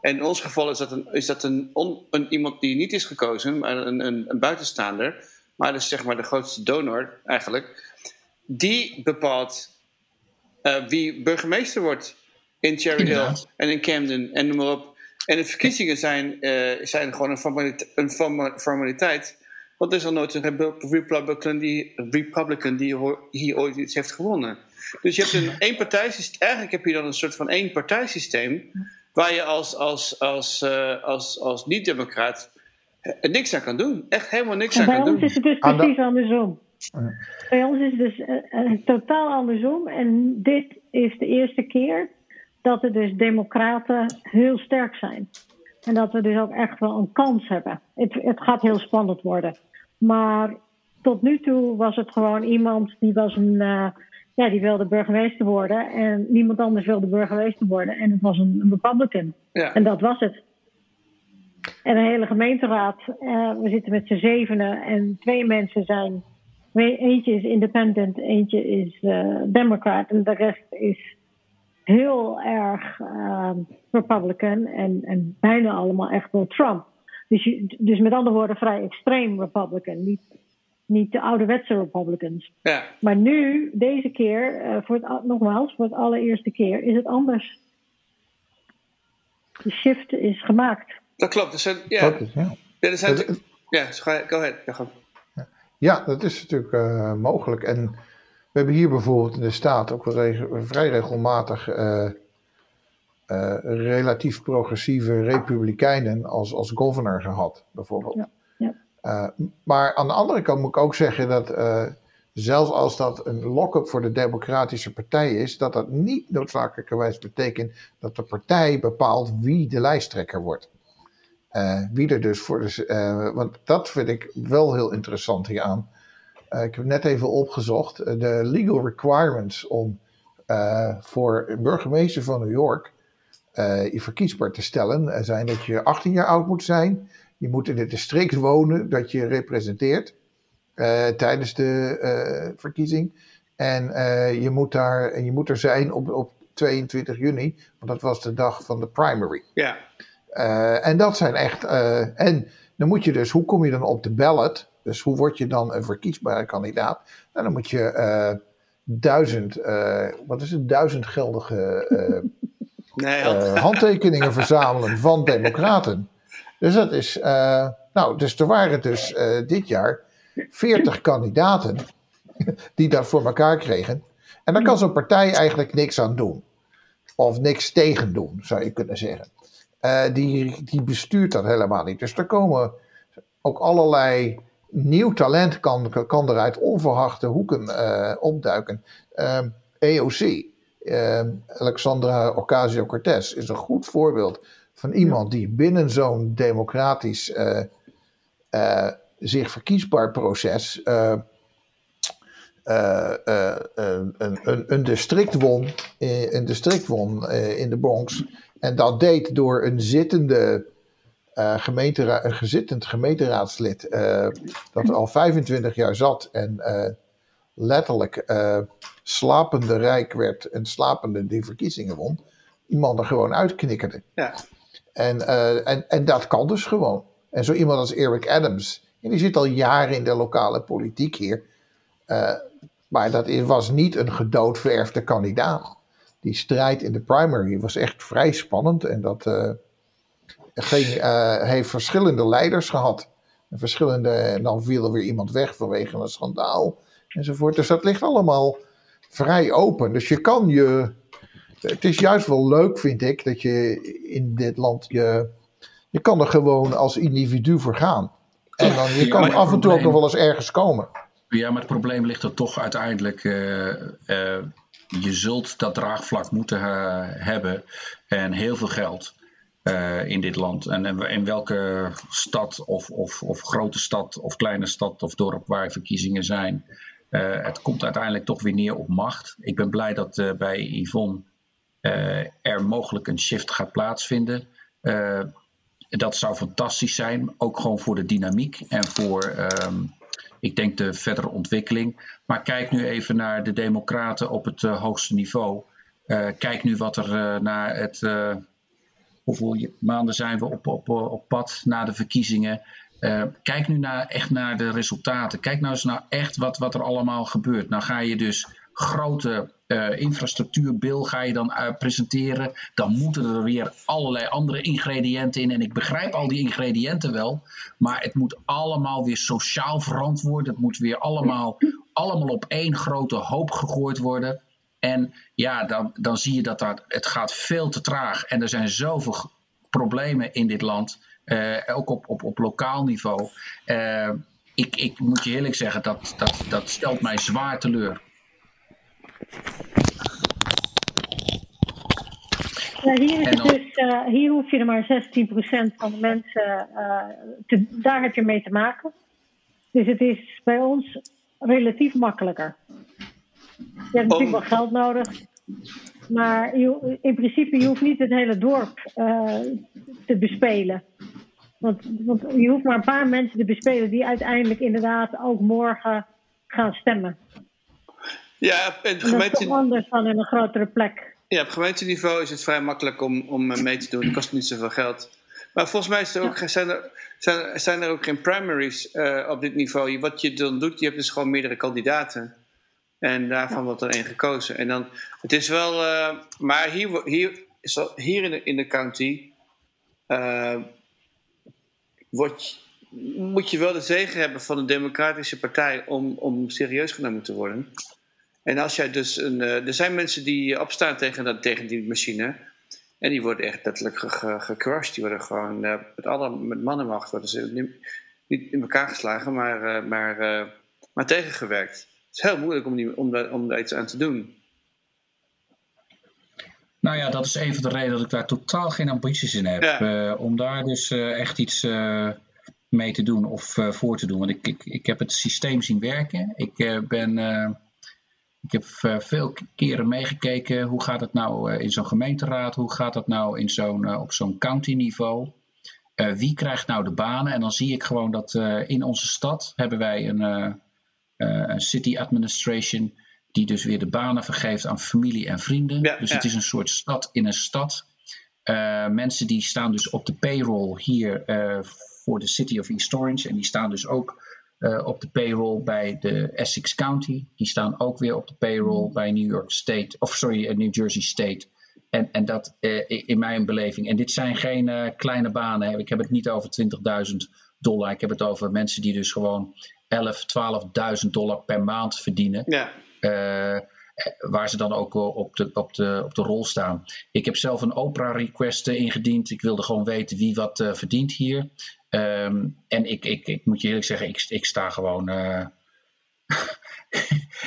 En in ons geval is dat, een, is dat een, een iemand die niet is gekozen, maar een, een, een buitenstaander. Maar dus zeg maar de grootste donor eigenlijk. Die bepaalt uh, wie burgemeester wordt in Cherry Hill en in Camden en noem maar op. En de verkiezingen zijn, uh, zijn gewoon een formaliteit, een formaliteit. Want er is al nooit een Republican die, Republican die hier ooit iets heeft gewonnen. Dus je hebt een eenpartijsysteem. Eigenlijk heb je dan een soort van eenpartijsysteem. Waar je als, als, als, uh, als, als niet-democraat eh, niks aan kan doen. Echt helemaal niks aan kan doen. Bij ons is het dus precies andersom. Bij ons is het dus uh, totaal andersom. En dit is de eerste keer dat er dus democraten heel sterk zijn. En dat we dus ook echt wel een kans hebben. Het, het gaat heel spannend worden. Maar tot nu toe was het gewoon iemand die was een. Uh, ja, die wilde burgemeester worden. En niemand anders wilde burgemeester worden. En het was een, een Republican. Ja. En dat was het. En een hele gemeenteraad. Uh, we zitten met z'n zevenen. En twee mensen zijn. Eentje is independent, eentje is uh, democrat. En de rest is heel erg uh, Republican en, en bijna allemaal echt wel Trump. Dus, je, dus met andere woorden vrij extreem Republican, niet, niet de ouderwetse Republicans. Ja. Maar nu, deze keer, uh, voor het, nogmaals, voor het allereerste keer, is het anders. De shift is gemaakt. Dat klopt. Dus, ja. ja. ja, er zijn, ja, go ahead. Ja, ja, dat is natuurlijk uh, mogelijk. En we hebben hier bijvoorbeeld in de staat ook vrij regelmatig uh, uh, relatief progressieve republikeinen als, als governor gehad, bijvoorbeeld. Ja, ja. Uh, maar aan de andere kant moet ik ook zeggen dat zelfs als dat een lock-up voor de Democratische Partij is, dat dat niet noodzakelijkerwijs betekent dat de partij bepaalt wie de lijsttrekker wordt. Wie er dus voor de. want dat vind ik wel heel interessant hieraan. Uh, ik heb net even opgezocht. De legal requirements om voor burgemeester van New York je verkiesbaar te stellen zijn dat je 18 jaar oud moet zijn. Je moet in het district wonen dat je representeert tijdens de verkiezing. En je, moet daar, je moet er zijn op, op 22 juni, want dat was de dag van de primary. Ja. En dat zijn echt. en dan moet je dus, hoe kom je dan op de ballot? Dus hoe word je dan een verkiesbare kandidaat? Nou, dan moet je duizend, wat is het, duizend geldige [laughs] nee, [laughs] handtekeningen verzamelen van democraten. Dus dat is, nou, dus er waren dus dit jaar 40 kandidaten [laughs] die dat voor elkaar kregen. En daar kan zo'n partij eigenlijk niks aan doen. Of niks tegen doen, zou je kunnen zeggen. Uh, die, die bestuurt dat helemaal niet. Dus er komen ook allerlei nieuw talent kan, kan er uit onverwachte hoeken uh, opduiken. EOC, Alexandra Ocasio-Cortez, is een goed voorbeeld van iemand die binnen zo'n democratisch uh, zich verkiesbaar proces een, een, een, district won, een district won in de Bronx. En dat deed door een zittende gemeentera een gezittend gemeenteraadslid dat al 25 jaar zat en letterlijk slapende rijk werd en slapende die verkiezingen won, iemand er gewoon uitknikkerde. Ja. En, uh, en, en dat kan dus gewoon. En zo iemand als Eric Adams, en die zit al jaren in de lokale politiek hier. Uh, maar dat was niet een gedoodverfde kandidaat. Die strijd in de primary was echt vrij spannend. En dat uh, ging, heeft verschillende leiders gehad. En, verschillende, en dan viel er weer iemand weg vanwege een schandaal. Enzovoort. Dus dat ligt allemaal vrij open. Dus je kan je het is juist wel leuk, vind ik, dat je in dit land je. Je kan er gewoon als individu voor gaan. En dan, je kan af en toe ook nog wel eens ergens komen. Ja, maar het probleem ligt er toch uiteindelijk. Uh, je zult dat draagvlak moeten uh, hebben en heel veel geld in dit land. En in welke stad of, of, of grote stad of kleine stad of dorp waar verkiezingen zijn. het komt uiteindelijk toch weer neer op macht. Ik ben blij dat bij Yvonne er mogelijk een shift gaat plaatsvinden. Dat zou fantastisch zijn, ook gewoon voor de dynamiek en voor, um, ik denk, de verdere ontwikkeling. Maar kijk nu even naar de Democraten op het uh, hoogste niveau. kijk nu wat er na het. hoeveel maanden zijn we op, op, op pad na de verkiezingen? kijk nu naar, echt naar de resultaten. Kijk nou eens naar echt wat, wat er allemaal gebeurt. Nou ga je dus grote uh, infrastructuurbil ga je dan uh, presenteren. Dan moeten er weer allerlei andere ingrediënten in. En ik begrijp al die ingrediënten wel. Maar het moet allemaal weer sociaal verantwoord. Het moet weer allemaal, allemaal op één grote hoop gegooid worden. En ja, dan, dan zie je dat dat, het gaat veel te traag. En er zijn zoveel problemen in dit land. Uh, ook op, op, op lokaal niveau. ik, ik moet je eerlijk zeggen, dat, dat, dat stelt mij zwaar teleur. Hier, is dus, uh, hier hoef je er maar 16% van de mensen, uh, te, daar heb je mee te maken. Dus het is bij ons relatief makkelijker. Je hebt natuurlijk wel geld nodig. Maar je, in principe, je hoeft niet het hele dorp uh, te bespelen. Want, want je hoeft maar een paar mensen te bespelen die uiteindelijk inderdaad ook morgen gaan stemmen. Ja, gemeente... Dat is toch anders dan in een grotere plek. Ja, op gemeenteniveau is het vrij makkelijk om, om eh, mee te doen. Het kost niet zoveel geld. Maar volgens mij is er ook, zijn, er, zijn, zijn er ook geen primaries uh, op dit niveau. Wat je dan doet, je hebt dus gewoon meerdere kandidaten. En daarvan wordt er één gekozen. En dan, het is wel, uh, maar hier, hier, hier in, de, in de county uh, wordt, moet je wel de zegen hebben van de Democratische Partij om, om serieus genomen te worden. En als jij dus een. Uh, er zijn mensen die opstaan tegen, dat, tegen die machine. En die worden echt letterlijk gecrushed. Die worden gewoon uh, met, alle, met mannenmacht worden ze niet in elkaar geslagen, maar, uh, maar, maar tegengewerkt. Het is heel moeilijk om, die, om, daar, om daar iets aan te doen. Nou ja, dat is een van de redenen dat ik daar totaal geen ambities in heb. Ja. om daar dus echt iets mee te doen of voor te doen. Want ik, ik, ik heb het systeem zien werken. Ik ben ik heb uh, veel keren meegekeken. Hoe gaat het nou uh, in zo'n gemeenteraad? Hoe gaat het nou in zo'n, uh, op zo'n county niveau? wie krijgt nou de banen? En dan zie ik gewoon dat in onze stad hebben wij een, een city administration die dus weer de banen vergeeft aan familie en vrienden. Ja, dus ja. het is een soort stad in een stad. Eh, mensen die staan dus op de payroll hier eh, voor de City of East Orange. En die staan dus ook eh, op de payroll bij de Essex County. Die staan ook weer op de payroll bij New York State, of sorry, eh, New Jersey State. En, en dat eh, in mijn beleving. En dit zijn geen kleine banen. Ik heb het niet over 20.000 dollar. Ik heb het over mensen die dus gewoon 11, 12.000 dollar per maand verdienen. Ja. Eh, waar ze dan ook op de, op, de, op de rol staan. Ik heb zelf een Oprah-request eh, ingediend. Ik wilde gewoon weten wie wat eh, verdient hier. Ehm, en ik, ik, ik moet je eerlijk zeggen, ik, ik sta gewoon. [laughs]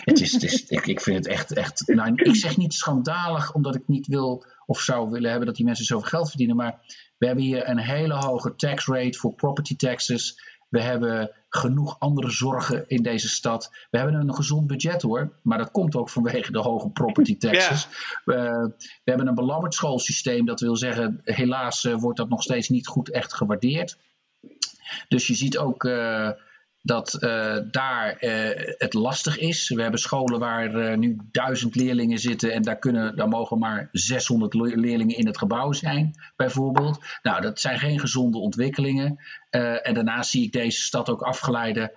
het is, het is, ik, ik vind het echt. echt nou, ik zeg niet schandalig, omdat ik niet wil of zou willen hebben dat die mensen zoveel geld verdienen. Maar we hebben hier een hele hoge tax rate voor property taxes. We hebben genoeg andere zorgen in deze stad. We hebben een gezond budget hoor, maar dat komt ook vanwege de hoge property taxes. We, we hebben een belabberd schoolsysteem, dat wil zeggen, helaas eh, wordt dat nog steeds niet goed echt gewaardeerd. Dus je ziet ook eh, dat eh, daar eh, het lastig is. We hebben scholen waar eh, nu duizend leerlingen zitten en daar, kunnen, daar mogen maar 600 le- leerlingen in het gebouw zijn, bijvoorbeeld. Nou, dat zijn geen gezonde ontwikkelingen. En daarnaast zie ik deze stad ook afgeleiden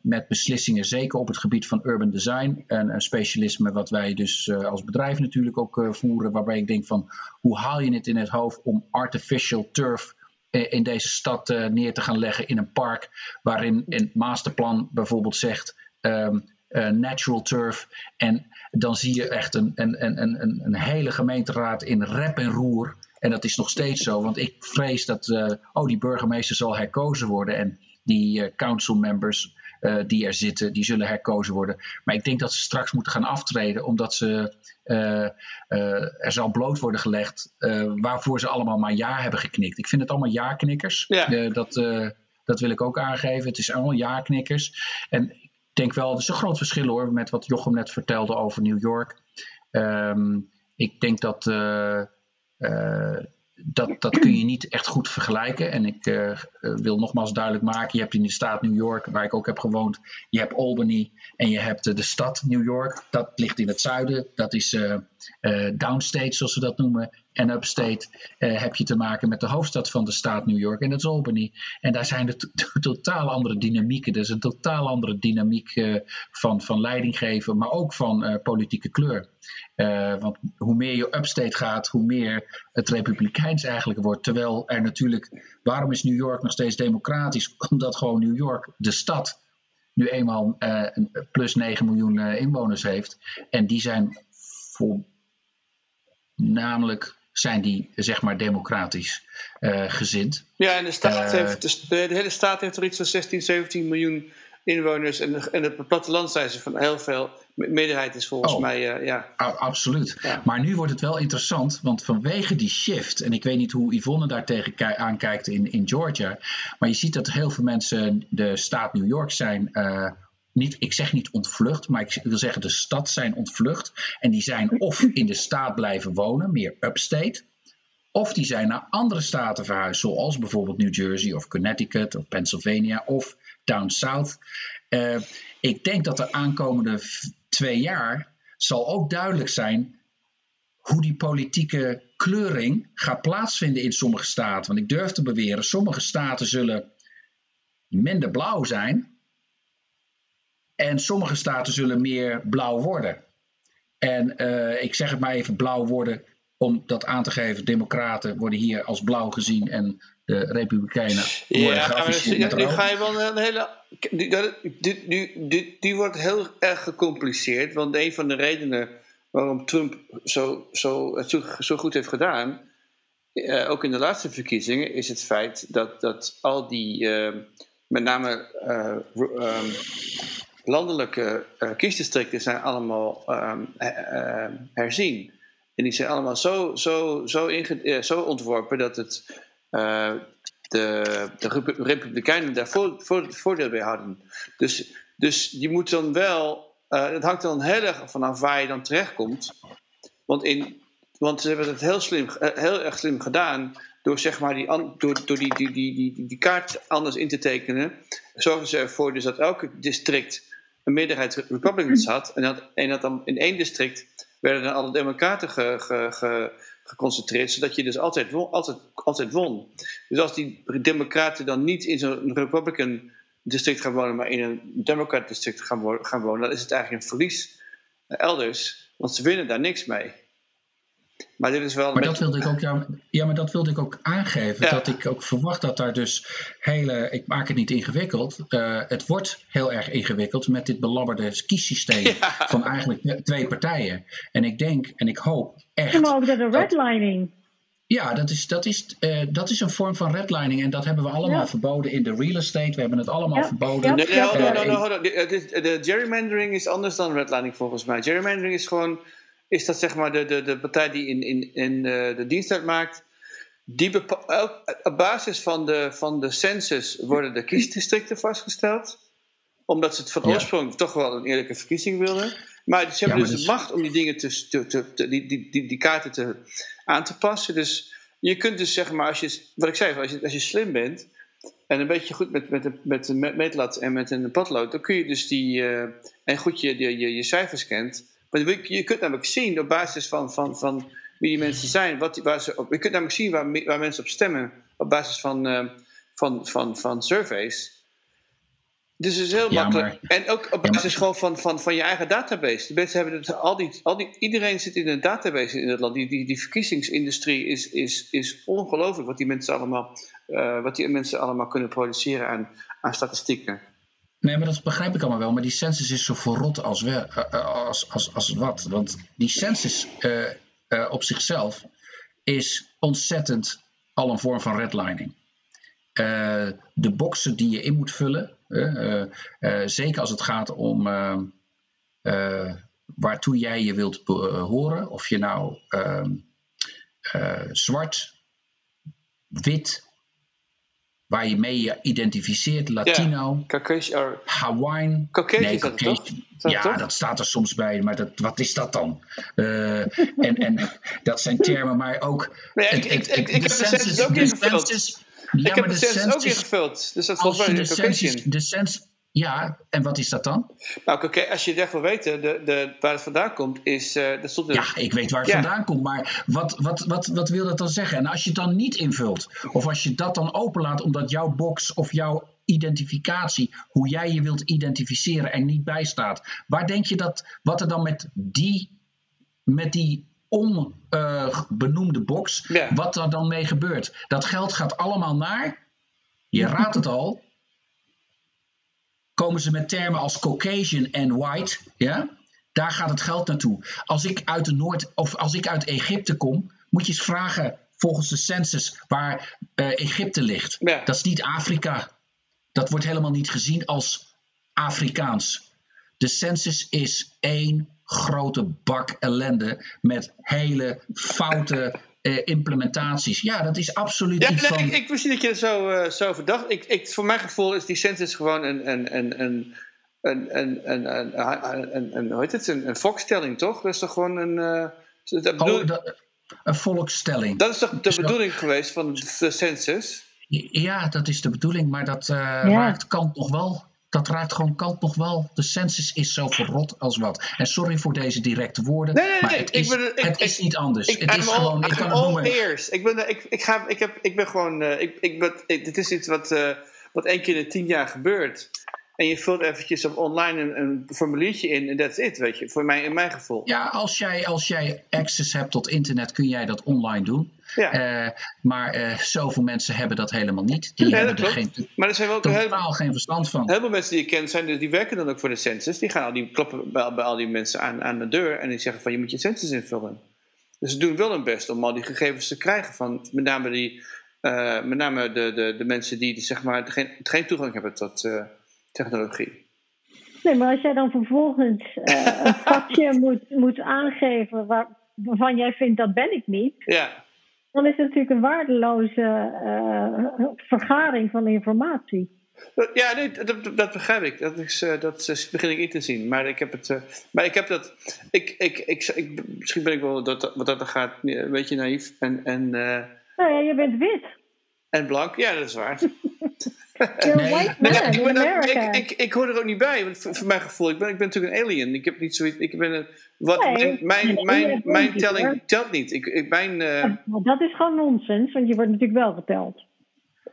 met beslissingen, zeker op het gebied van urban design. En een specialisme wat wij dus als bedrijf natuurlijk ook voeren, waarbij ik denk van hoe haal je het in het hoofd om artificial turf in deze stad eh, neer te gaan leggen in een park waarin een masterplan bijvoorbeeld zegt ehm, eh, natural turf. En dan zie je echt een, een, een, een, een hele gemeenteraad in rep en roer. En dat is nog steeds zo, want ik vrees dat eh, oh, die burgemeester zal herkozen worden en die eh, council members eh, die er zitten, die zullen herkozen worden. Maar ik denk dat ze straks moeten gaan aftreden, omdat ze, eh, eh, er zal bloot worden gelegd waarvoor ze allemaal maar ja hebben geknikt. Ik vind het allemaal ja-knikkers. Ja. Dat, dat wil ik ook aangeven. Het is allemaal ja-knikkers. En ik denk wel, er is een groot verschil hoor, met wat Jochem net vertelde over New York. Ehm, ik denk dat, dat dat kun je niet echt goed vergelijken. En ik eh, eh, wil nogmaals duidelijk maken: je hebt in de staat New York, waar ik ook heb gewoond, je hebt Albany en je hebt eh, de stad New York. Dat ligt in het zuiden. Dat is eh, downstate, zoals ze dat noemen. En upstate eh, heb je te maken met de hoofdstad van de staat New York en dat is Albany. En daar zijn to- [laughs] totaal andere dynamieken. Er is een totaal andere dynamiek eh, van, van leidinggeven, maar ook van eh, politieke kleur. Want hoe meer je upstate gaat, hoe meer het republikeins eigenlijk wordt. Terwijl er natuurlijk, waarom is New York nog steeds democratisch? [laughs] Omdat gewoon New York, de stad, nu eenmaal een plus 9 miljoen inwoners heeft. En die zijn voor, namelijk zijn die zeg maar democratisch eh, gezind. Ja, en de, staat Eh, heeft, dus de, de hele staat heeft er iets van 16, 17 miljoen inwoners. En, en het platteland zijn ze van heel veel. De meerderheid is volgens Oh. mij, eh, ja. Absoluut. Ja. Maar nu wordt het wel interessant, want vanwege die shift, en ik weet niet hoe Yvonne daar tegen ki- aankijkt in, in Georgia, maar je ziet dat heel veel mensen de staat New York zijn. eh, niet, ik zeg niet ontvlucht, maar ik wil zeggen de stad zijn ontvlucht. En die zijn of in de staat blijven wonen, meer upstate. Of die zijn naar andere staten verhuisd, zoals bijvoorbeeld New Jersey of Connecticut of Pennsylvania of down south. Eh, ik denk dat de aankomende twee jaar zal ook duidelijk zijn hoe die politieke kleuring gaat plaatsvinden in sommige staten. Want ik durf te beweren, sommige staten zullen minder blauw zijn. En sommige staten zullen meer blauw worden. En eh, ik zeg het maar even blauw worden om dat aan te geven. Democraten worden hier als blauw gezien en de Republikeinen worden Ja, geafficheerd met nu ga je wel een hele. Die, dat- die, die, die, die wordt heel erg gecompliceerd. Want een van de redenen waarom Trump zo, zo, het zo, goed heeft gedaan. eh, ook in de laatste verkiezingen, is het feit dat, dat al die. eh, met name eh, ehm, landelijke eh, kiesdistricten zijn allemaal ehm, ehm, herzien. En die zijn allemaal zo, zo, zo, eh, zo ontworpen dat het eh, de, de Repu- Republikeinen daar voor, voor, voordeel bij hadden. Dus, dus je moet dan wel, het hangt dan heel erg vanaf waar je dan terechtkomt. Want, in, want ze hebben het heel, slim, heel erg slim gedaan door, zeg maar die, door, door die, die, die, die, die kaart anders in te tekenen. Zorgen ze ervoor dus dat elke district een meerderheid Republicans had. En dat, en dat dan in één district werden dan alle Democraten ge, ge, ge, geconcentreerd, zodat je dus altijd won, altijd, altijd won. Dus als die Democraten dan niet in zo'n Republican district gaan wonen, maar in een Democrat district gaan, gaan wonen, dan is het eigenlijk een verlies eh, elders, want ze winnen daar niks mee. Maar dit is wel. Maar met- dat wilde ik ook, ja, ja, maar dat wilde ik ook aangeven. Ja. Dat ik ook verwacht dat daar dus hele. Ik maak het niet ingewikkeld. eh, het wordt heel erg ingewikkeld met dit belabberde kiessysteem van eigenlijk twee partijen. En ik denk en ik hoop echt. Ja, maar ook dat de redlining. Ja, dat is, dat, is, eh, dat is een vorm van redlining. En dat hebben we allemaal Ja. verboden in de real estate. We hebben het allemaal Ja, verboden. Nee, nee, de gerrymandering is anders dan redlining volgens mij. Gerrymandering is gewoon, is dat zeg maar de, de, de partij die in, in, in eh, de dienst uitmaakt. Die op basis van de, van de census worden de kiesdistricten vastgesteld. Omdat ze het van Ja. oorsprong toch wel een eerlijke verkiezing wilden. Maar ze hebben Ja, maar dus dus- de macht om die dingen te, te, te, te- die, die, die, die kaarten te, aan te passen. Dus je kunt dus zeg maar, als je, wat ik zei, als je, als je slim bent en een beetje goed met, met, een- met een meetlat en met een potlood, dan kun je dus die, eh, en goed je, je, je, je cijfers kent. Je, kunt namelijk zien op basis van, van, van wie die mensen zijn, wat die, waar ze op, je kunt namelijk zien waar, waar mensen op stemmen op basis van, eh, van, van, van surveys. Dus het is heel Ja, makkelijk. En ook op maar- basis gewoon van, van, van je eigen database. De mensen hebben het, al die, al die, iedereen zit in een database in het land. Die, die, die verkiezingsindustrie is, is, is ongelooflijk wat die mensen allemaal, eh, wat die mensen allemaal kunnen produceren aan, aan statistieken. Nee, maar dat begrijp ik allemaal wel. Maar die census is zo verrot als, eh, eh, als, als, als wat. Want die census eh, op zichzelf is ontzettend al een vorm van redlining. De boxen die je in moet vullen, zeker als het gaat om waartoe jij je wilt behoren, of je nou ehm, eh, zwart, wit, waar je mee je identificeert, Latino, or- Hawaiian. Caucasian dat Caucasian. dat ja, toch? dat staat er soms bij, maar dat, wat is dat dan? Eh, [laughs] en, en dat zijn termen, maar ook. Nee, het- ik- ik- het- ik- ik heb de census ook ingevuld. ik heb de census ook ingevuld. Dus dat volgens mij de Caucasian. de census. Ja, en wat is dat dan? Nou, oké, als je het echt wil weten, de, de, waar het vandaan komt, is. eh dat stond er. Ja, ik weet waar het Ja. vandaan komt, maar wat, wat, wat, wat wil dat dan zeggen? En als je het dan niet invult, of als je dat dan openlaat omdat jouw box of jouw identificatie, hoe jij je wilt identificeren, er niet bij staat, waar denk je dat, wat er dan met die, met die onbenoemde box, Ja. wat er dan mee gebeurt? Dat geld gaat allemaal naar, je raadt het al, komen ze met termen als Caucasian en white, ja? Daar gaat het geld naartoe. Als ik uit de Noord of als ik uit Egypte kom, moet je eens vragen volgens de census waar eh, Egypte ligt. Ja. Dat is niet Afrika. Dat wordt helemaal niet gezien als Afrikaans. De census is één grote bak ellende met hele foute implementaties. Ja, dat is absoluut ja, van... Ik, ik wist niet dat je zo, zo verdacht. Ik, ik, voor mijn gevoel is die census gewoon een... een, een, een een, een, een, een, hoe heet het? Een, volkstelling, toch? Dat is toch gewoon een. Dat bedoel... een volkstelling. Dat is toch de bedoeling geweest van de census? Ja, dat is de bedoeling, maar dat uh, ja. maakt wel dat raakt gewoon kant nog wel. De census is zo verrot als wat. En sorry voor deze directe woorden, Nee, nee, maar nee, het ik is, ben- ik- het is niet anders. Ik, het is all- gewoon, ik kan het all ears. Ik ben, ik, ik, ga, ik, heb, ik ben gewoon. eh, ik, ik ben, ik- dit is iets wat, eh, wat één keer in de tien jaar gebeurt. En je vult eventjes op online een, een formuliertje in en that's it, weet je. Voor mij, in mijn gevoel. Ja, als jij, als jij access hebt tot internet, kun jij dat online doen. Ja. Eh, maar eh, zoveel mensen hebben dat helemaal niet. Die Ja, hebben dat er geen, Maar er zijn wel ook totaal geen verstand van. heel veel mensen die je kent, zijn, dus- die werken dan ook voor de census. Die gaan al die kloppen bij, bij al die mensen aan, aan de deur en die zeggen van je moet je census invullen. Dus ze doen wel hun best om al die gegevens te krijgen van met name, die, eh, met name de, de, de mensen die, die zeg maar, geen, geen toegang hebben tot technologie. Nee, maar als jij dan vervolgens eh, [laughs] een vakje moet, moet aangeven waar, waarvan jij vindt dat ben ik niet, Ja, dan is het natuurlijk een waardeloze eh, vergaring van informatie. Ja, nee, dat, dat- begrijp ik. Dat, is, eh, dat is, begin ik in te zien. Maar ik heb het. maar ik heb dat. Ik, ik, ik, ik, misschien ben ik wel dat, wat dat gaat een beetje naïef en, en, eh, Nou ja, je bent wit. En blank. Ja, dat is waar. [laughs] Nee, white nee, ik, in ben ook- America. ik, ik, ik hoor er ook niet bij, want voor, voor mijn gevoel, ik ben, ik ben natuurlijk een alien. Ik heb niet zoiets, ik ben een, wat, Nee, mijn, mijn, mijn, telling telt niet. Ik, ik, mijn, eh, Maar dat is gewoon nonsens, want je wordt natuurlijk wel geteld.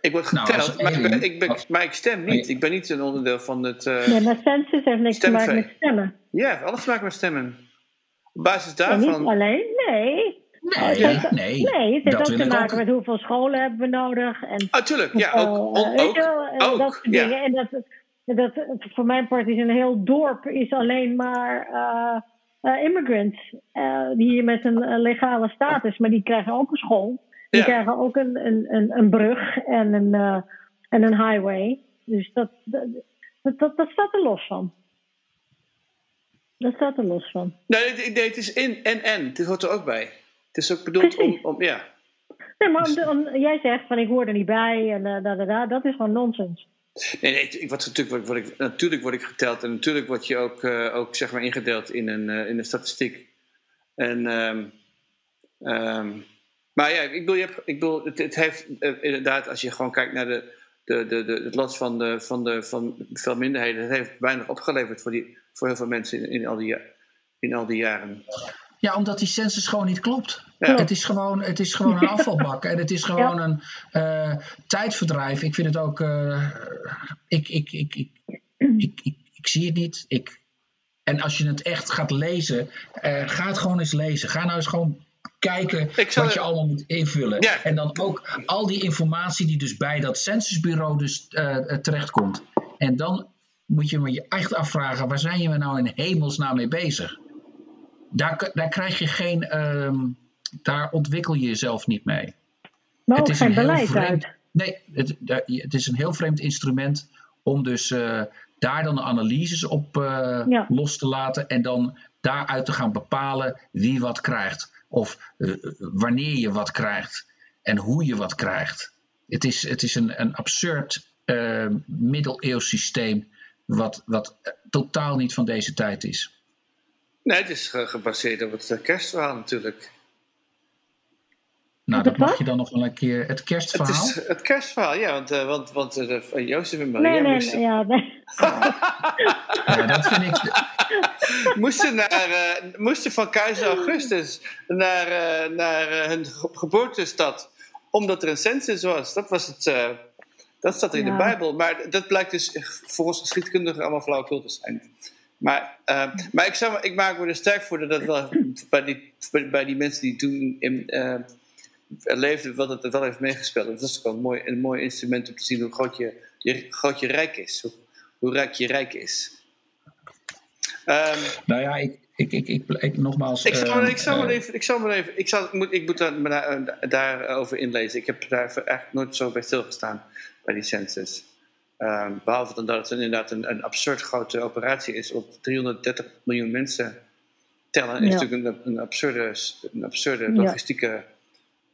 ik word Nou, geteld, maar, ik ben, ik ben, als- maar ik stem niet. Ik ben niet een onderdeel van het... eh, Nee, maar census heeft niks te maken met stemmen. Ja, heeft alles te maken met stemmen. Op basis En niet daarvan... alleen, nee. Nee, heeft- nee, Nee, het heeft dat ook te maken ook. met hoeveel scholen hebben we nodig. En Oh, tuurlijk. Ja, ook. Eh, weet ook, je wel, eh, ook, dat soort ja. dingen. En dat, dat, voor mijn part is een heel dorp is alleen maar eh, eh, immigrants. eh, die hier met een legale status, maar die krijgen ook een school. Die Ja. krijgen ook een, een, een, een brug en een, eh, en een highway. Dus dat, dat, dat, staat er los van. Dat staat er los van. Nee, nee, nee, het is in en en. Dit hoort er ook bij. Het is ook bedoeld om, Precies. om... Ja. Nee, maar om, om- jij zegt van ik hoor er niet bij en eh, da, da, da, dat is gewoon nonsens. Nee, nee, ik word, natuurlijk, word, word ik, natuurlijk word ik geteld en natuurlijk word je ook, eh, ook zeg maar ingedeeld in een, eh, in een statistiek. En, ehm, ehm, maar ja, ik bedoel, je hebt, ik bedoel het, het heeft inderdaad, als je gewoon kijkt naar de, de, de, de, het lot van, de, van, de, van veel minderheden, het heeft weinig opgeleverd voor, die, voor heel veel mensen in, in, al, die, in al die jaren. Ja, omdat die census gewoon niet klopt. Ja. Het, is gewoon, het is gewoon een afvalbak en het is [laughs] gewoon een eh, tijdverdrijf. Ik vind het ook. eh, ik, ik, ik, ik, ik, ik, ik zie het niet. Ik, en als je het echt gaat lezen, eh, ga het gewoon eens lezen. Ga nou eens gewoon kijken zal- wat je allemaal moet invullen. Ja. En dan ook al die informatie die dus bij dat censusbureau dus eh, eh, terechtkomt. En dan moet je me je echt afvragen, waar zijn je nou in hemelsnaam mee bezig? Daar, daar krijg je geen, ehm, daar ontwikkel je jezelf niet mee. Maar ook een geen heel beleid vreemd, uit. Nee, het, het is een heel vreemd instrument om dus eh, daar dan de analyses op eh, Ja. los te laten en dan daaruit te gaan bepalen wie wat krijgt of eh, wanneer je wat krijgt en hoe je wat krijgt. Het is, het is een, een absurd middeleeuws systeem wat, wat totaal niet van deze tijd is. Nee, het is ge- gebaseerd op het kerstverhaal natuurlijk. Nou, dat mag je dan nog wel een keer. Het Het kerstverhaal. is het kerstverhaal, ja, want, eh, want, want de- Jozef en Nee, Maria nee, moesten, ja, nee. [laughs] Ja, dat vind ik. moesten, naar, eh, moesten van keizer Augustus naar, eh, naar eh, hun ge- geboortestad, omdat er een census was. Dat, was het, eh, dat staat er in de. Bijbel. Maar dat blijkt dus voor ons geschiedkundigen allemaal flauwekul te zijn. Maar, maar ik, zou, ik maak me er sterk voor dat dat wel bij die, bij die mensen die toen in, eh, leefden, wat het er wel heeft meegespeeld. Dat is ook wel een mooi, een mooi instrument om te zien hoe groot je, je, groot je rijk is. Hoe, hoe rijk je rijk is. Ehm, Nou ja, ik, ik, ik, ik, ik- nogmaals. ik zal, maar, ehm, ik zal maar eh, even, ik zal maar even, ik, zal, moet, ik moet daar, daar, daarover inlezen. Ik heb daar eigenlijk nooit zo bij stilgestaan bij die census. Ehm, behalve dan dat het inderdaad een, een absurd grote operatie is. Op 330 miljoen mensen tellen is Ja. natuurlijk een, een absurde, een absurde Ja.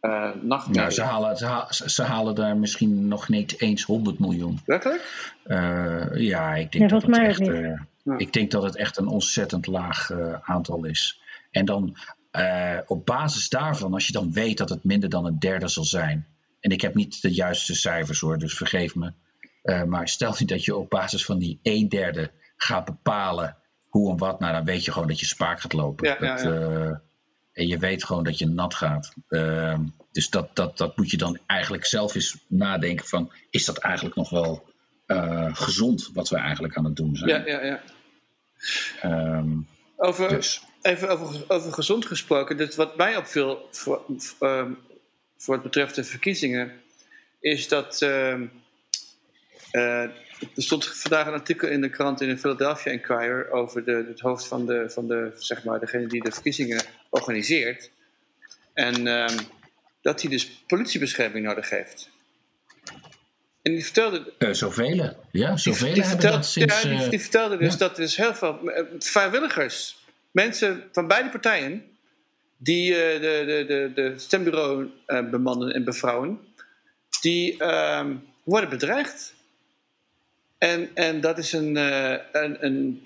Eh nachtmerrie. Nou, ze halen, ze, ha- ze halen daar misschien nog niet eens 100 miljoen. Werkelijk? Eh, ja, ik denk, dat het echt, eh, Ja. ik denk dat het echt een ontzettend laag eh, aantal is. En dan eh, op basis daarvan, als je dan weet dat het minder dan een derde zal zijn. En ik heb niet de juiste cijfers hoor, dus vergeef me. Eh, maar stel je dat je op basis van die een derde gaat bepalen hoe en wat, nou dan weet je gewoon dat je spaak gaat lopen. Ja, Dat, ja. eh, en je weet gewoon dat je nat gaat. Ehm, dus dat, dat, dat moet je dan eigenlijk zelf eens nadenken van, is dat eigenlijk nog wel eh, gezond wat we eigenlijk aan het doen zijn? Ja, ja, ja. Ehm, Over, dus. Even over, over gezond gesproken. Dus wat mij opviel voor, ehm, voor wat betreft de verkiezingen, is dat. Er stond vandaag een artikel in de krant in de Philadelphia Inquirer over de, het hoofd van, de, van de, zeg maar, degene die de verkiezingen organiseert. En ehm, dat hij dus politiebescherming nodig heeft. En die vertelde, Eh, zoveel. Ja, zoveel die, hebben dat sinds... ja, die, eh, die vertelde dus ja. dat er dus heel veel eh, vrijwilligers, mensen van beide partijen, die de, de, de, de stembureau eh, bemannen en bevrouwen, die ehm, worden bedreigd. En, en dat, is een, eh, een, een,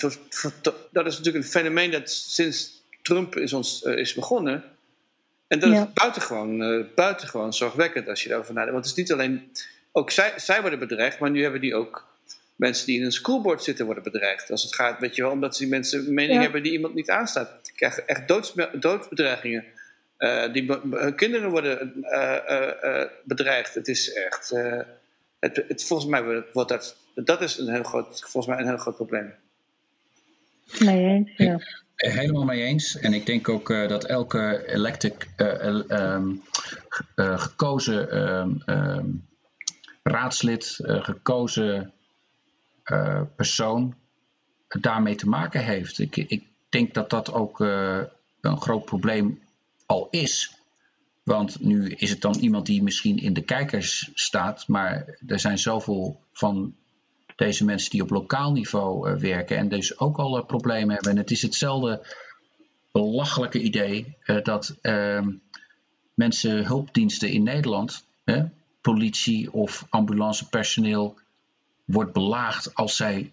dat is natuurlijk een fenomeen dat sinds Trump is, ons, eh, is begonnen. En dat Ja. is buitengewoon, eh, buitengewoon zorgwekkend als je erover nadenkt. Want het is niet alleen ook zij, zij worden bedreigd, maar nu hebben die ook mensen die in een schoolboard zitten worden bedreigd. Als het gaat, weet je wel, omdat die mensen een mening Ja. hebben die iemand niet aanstaat. Die krijgen echt doods, doodsbedreigingen. Die, hun kinderen worden bedreigd. Het is echt. Het, het, volgens mij wordt dat. Dat is een heel groot, volgens mij een heel groot probleem. mee eens. Ja. Eh, Helemaal mee eens. En ik denk ook eh, dat elke elected, eh, ehm, ge- eh, gekozen ehm, ehm, raadslid, eh, gekozen eh, persoon daarmee te maken heeft. Ik, ik denk dat dat ook eh, een groot probleem al is. Want nu is het dan iemand die misschien in de kijkers staat, maar er zijn zoveel van deze mensen die op lokaal niveau eh, werken en dus ook al eh, problemen hebben. En het is hetzelfde belachelijke idee eh, dat ehm, mensen, hulpdiensten in Nederland, hè, politie of ambulancepersoneel, wordt belaagd als zij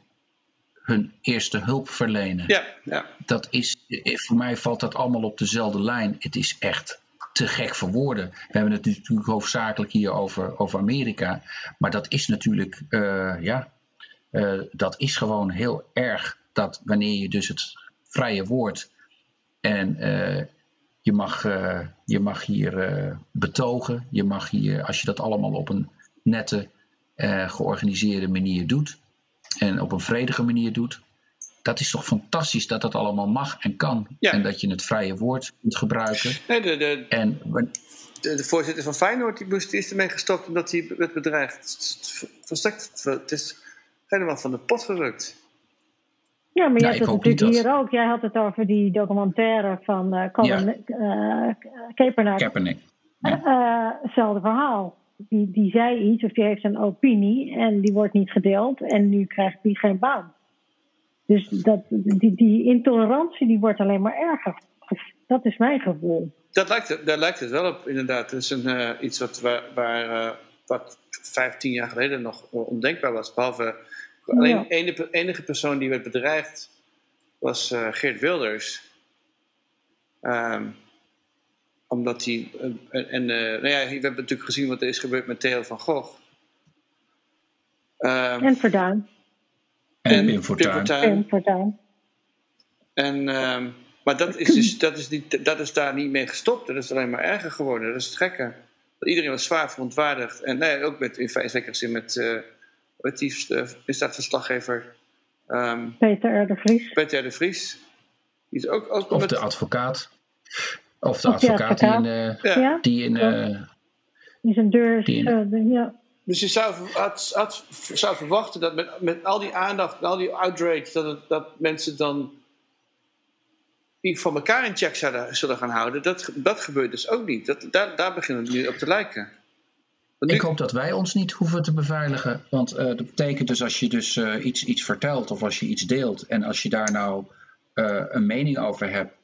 hun eerste hulp verlenen. Ja, ja. Dat is, voor mij valt dat allemaal op dezelfde lijn. Het is echt te gek voor woorden. We hebben het natuurlijk hoofdzakelijk hier over, over Amerika. Maar dat is natuurlijk, eh, ja, eh, dat is gewoon heel erg dat wanneer je dus het vrije woord en eh, je, mag, je mag hier betogen, je mag hier, als je dat allemaal op een nette, georganiseerde manier doet en op een vredige manier doet, dat is toch fantastisch dat dat allemaal mag en kan. Ja. En dat je het vrije woord kunt gebruiken. Nee, de, de, En de, de voorzitter van Feyenoord die moest, is ermee gestopt omdat hij werd bedreigd. Het is Volstrekt, het is helemaal van de pot gerukt. Ja, maar je Ja, hebt het natuurlijk dat- hier ook. Jij had het over die documentaire van eh Colin eh, Kaepernick. Kaepernick. Eh, hetzelfde verhaal. Die, die zei iets of die heeft een opinie en die wordt niet gedeeld en nu krijgt die geen baan. Dus dat, die, die intolerantie die wordt alleen maar erger. Dat is mijn gevoel. Dat lijkt, het- daar lijkt het wel op, inderdaad. Het is een, eh, iets wat, waar, waar, eh, wat 15 jaar geleden nog ondenkbaar was. Behalve alleen Ja. de enige, enige persoon die werd bedreigd was eh, Geert Wilders. Ehm, omdat hij. en nou ja, we hebben natuurlijk gezien wat er is gebeurd met Theo van Gogh. Ehm, En Verduin. En Pim Fortuyn. Fortuyn. En Verduin. En, ehm, maar dat is, dus, dat, is niet, dat is daar niet mee gestopt. Dat is alleen maar erger geworden. Dat is het gekke. Iedereen was zwaar verontwaardigd. En nee, ook met, in feite- zekere zin met eh hoe heet die uh, misdaadverslaggever ehm Peter R. de Vries. Peter R. de Vries. Die is ook, ook Of met- de advocaat. Of de Of de advocaat die in, eh, ja. Die in eh, die zijn deur is, Die in- de- ja. Dus je zou, had, had- verwachten dat met, met al die aandacht en al die outrage, dat, dat mensen dan van elkaar in check zouden, zullen gaan houden. Dat, dat gebeurt dus ook niet. Dat, daar, daar beginnen we nu op te lijken. Ik hoop dat wij ons niet hoeven te beveiligen. Want eh, dat betekent dus als je dus eh, iets, iets vertelt of als je iets deelt. En als je daar nou eh, een mening over hebt.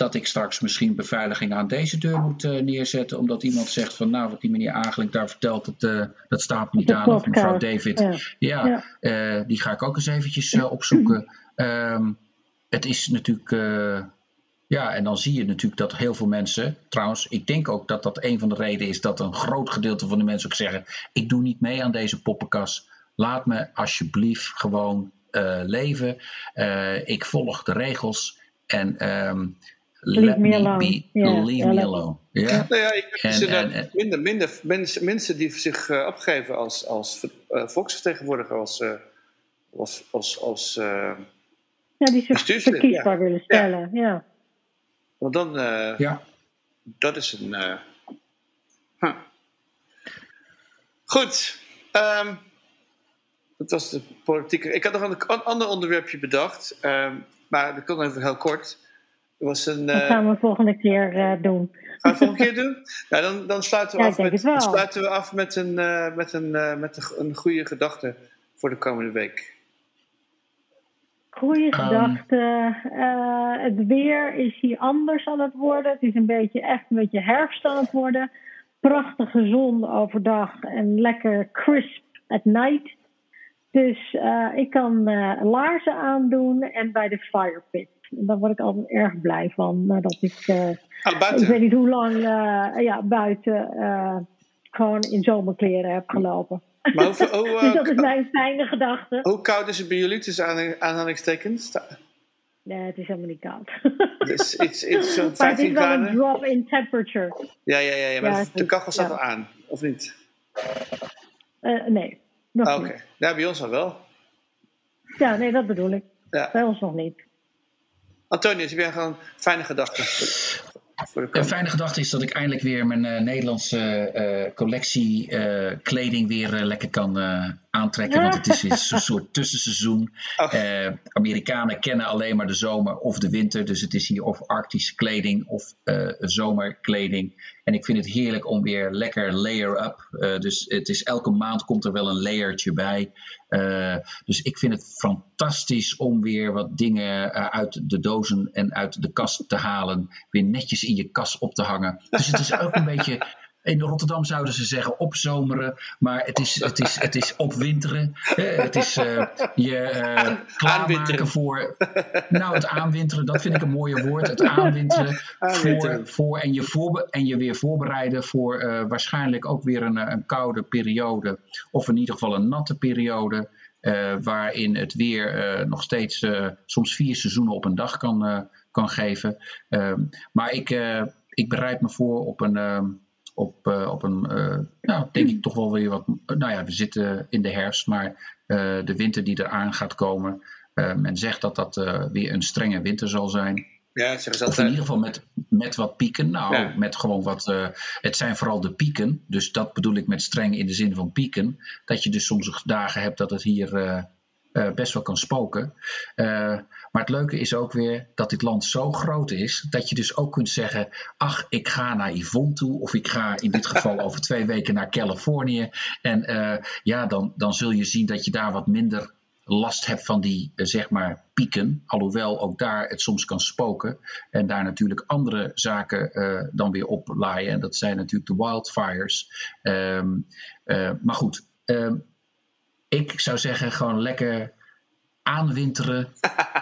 Dat ik straks misschien beveiliging aan deze deur moet eh, neerzetten. Omdat iemand zegt van nou wat die meneer eigenlijk daar vertelt. Dat, eh, dat staat niet De aan. Of mevrouw David. ja. Ja, Ja. eh, die ga ik ook eens eventjes opzoeken. [clears throat] Ehm, het is natuurlijk... ja, en dan zie je natuurlijk dat heel veel mensen, trouwens, ik denk ook dat dat een van de redenen is dat een groot gedeelte van de mensen ook zeggen: Ik doe niet mee aan deze poppenkast. Laat me alsjeblieft gewoon leven. Ik volg de regels en ehm, Leave let me alone. be, leave ja, me alone. Ja? Nou ja, je En- minder, minder mensen, mensen die zich eh, opgeven als, als eh, volksvertegenwoordiger, als, eh, als, als, als eh, ja, die zich verkiesbaar willen stellen. Ja. want dan, eh, ja. dat is een. eh, huh. Goed. ehm, dat was de politieke. Ik had nog een an- ander onderwerpje bedacht, ehm, maar dat kon even heel kort. Was een. Dat eh, gaan we volgende keer eh, doen. Gaan we het volgende keer doen? Nou, dan, dan sluiten we Ja, af met, sluiten we af met, een, eh, met, een, eh, met een, een goede gedachte voor de komende week. Goeie Ehm. gedachte. Eh, het weer is hier anders aan het worden. Het is een beetje echt een beetje herfst aan het worden. Prachtige zon overdag en lekker crisp at night. Dus eh, ik kan eh, laarzen aandoen en bij de fire pit. En daar word ik altijd erg blij van. Nadat ik, eh, Ah, ik weet niet hoe lang, eh, ja, buiten. eh, gewoon in zomerkleren heb gelopen. Maar [laughs] dus dat is mijn fijne gedachte. hoe koud is het bij jullie tussen aanhang- aanhalingstekens? Nee, het is helemaal niet koud. Dus iets, iets [laughs] zo'n maar het 15 is wel een drop in temperature. Ja, ja, ja, ja maar Ja, de kachel staat ja. al aan, of niet? Nee, Ah, Oké, niet. ja, bij ons al wel. Ja, nee, dat bedoel ik. Ja. Bij ons nog niet. Antonius, heb jij gewoon fijne gedachten Een fijne gedachte is dat ik eindelijk weer mijn eh, Nederlandse eh, collectie eh, kleding weer lekker kan aantrekken. Want het is een soort tussenseizoen. Oh. Eh, Amerikanen kennen alleen maar de zomer of de winter. Dus het is hier of arctische kleding of eh, zomerkleding. En ik vind het heerlijk om weer lekker layer-up. eh, dus het is elke maand komt er wel een layertje bij. Dus ik vind het fantastisch om weer wat dingen uit de dozen en uit de kast te halen. Weer netjes in je kast op te hangen. Dus het is ook een beetje. In Rotterdam zouden ze zeggen opzomeren, maar het is, het is, het is opwinteren. Het is eh, je eh, [laughs] klaarmaken voor. Nou, het aanwinteren, dat vind ik een mooier woord. Het aanwinteren [laughs] voor, Aanwinteren. voor en, je voorbe en je weer voorbereiden voor eh, waarschijnlijk ook weer een, een koude periode. Of in ieder geval een natte periode. waarin het weer nog steeds soms vier seizoenen op een dag kan, kan geven. Ehm, maar ik, ik bereid me voor op een. Op, eh, op een, eh, nou, denk ik toch wel weer wat. Nou ja, we zitten in de herfst, maar eh, de winter die eraan gaat komen. men zegt dat dat weer een strenge winter zal zijn. Ja, zeggen ze Of in ieder geval met, met wat pieken. Nou, Ja. met gewoon wat. het zijn vooral de pieken. Dus dat bedoel ik met streng in de zin van pieken. Dat je dus soms dagen hebt dat het hier eh, best wel kan spoken. Eh, maar het leuke is ook weer dat dit land zo groot is. Dat je dus ook kunt zeggen. Ach, ik ga naar Yvonne toe. Of ik ga in dit geval [laughs] over twee weken naar Californië. En eh, ja, dan, dan zul je zien dat je daar wat minder last hebt van die, zeg maar, pieken. Alhoewel ook daar het soms kan spoken. En daar natuurlijk andere zaken dan weer oplaaien. En dat zijn natuurlijk de wildfires. Ehm, eh, maar goed, ehm, ik zou zeggen gewoon lekker aanwinteren,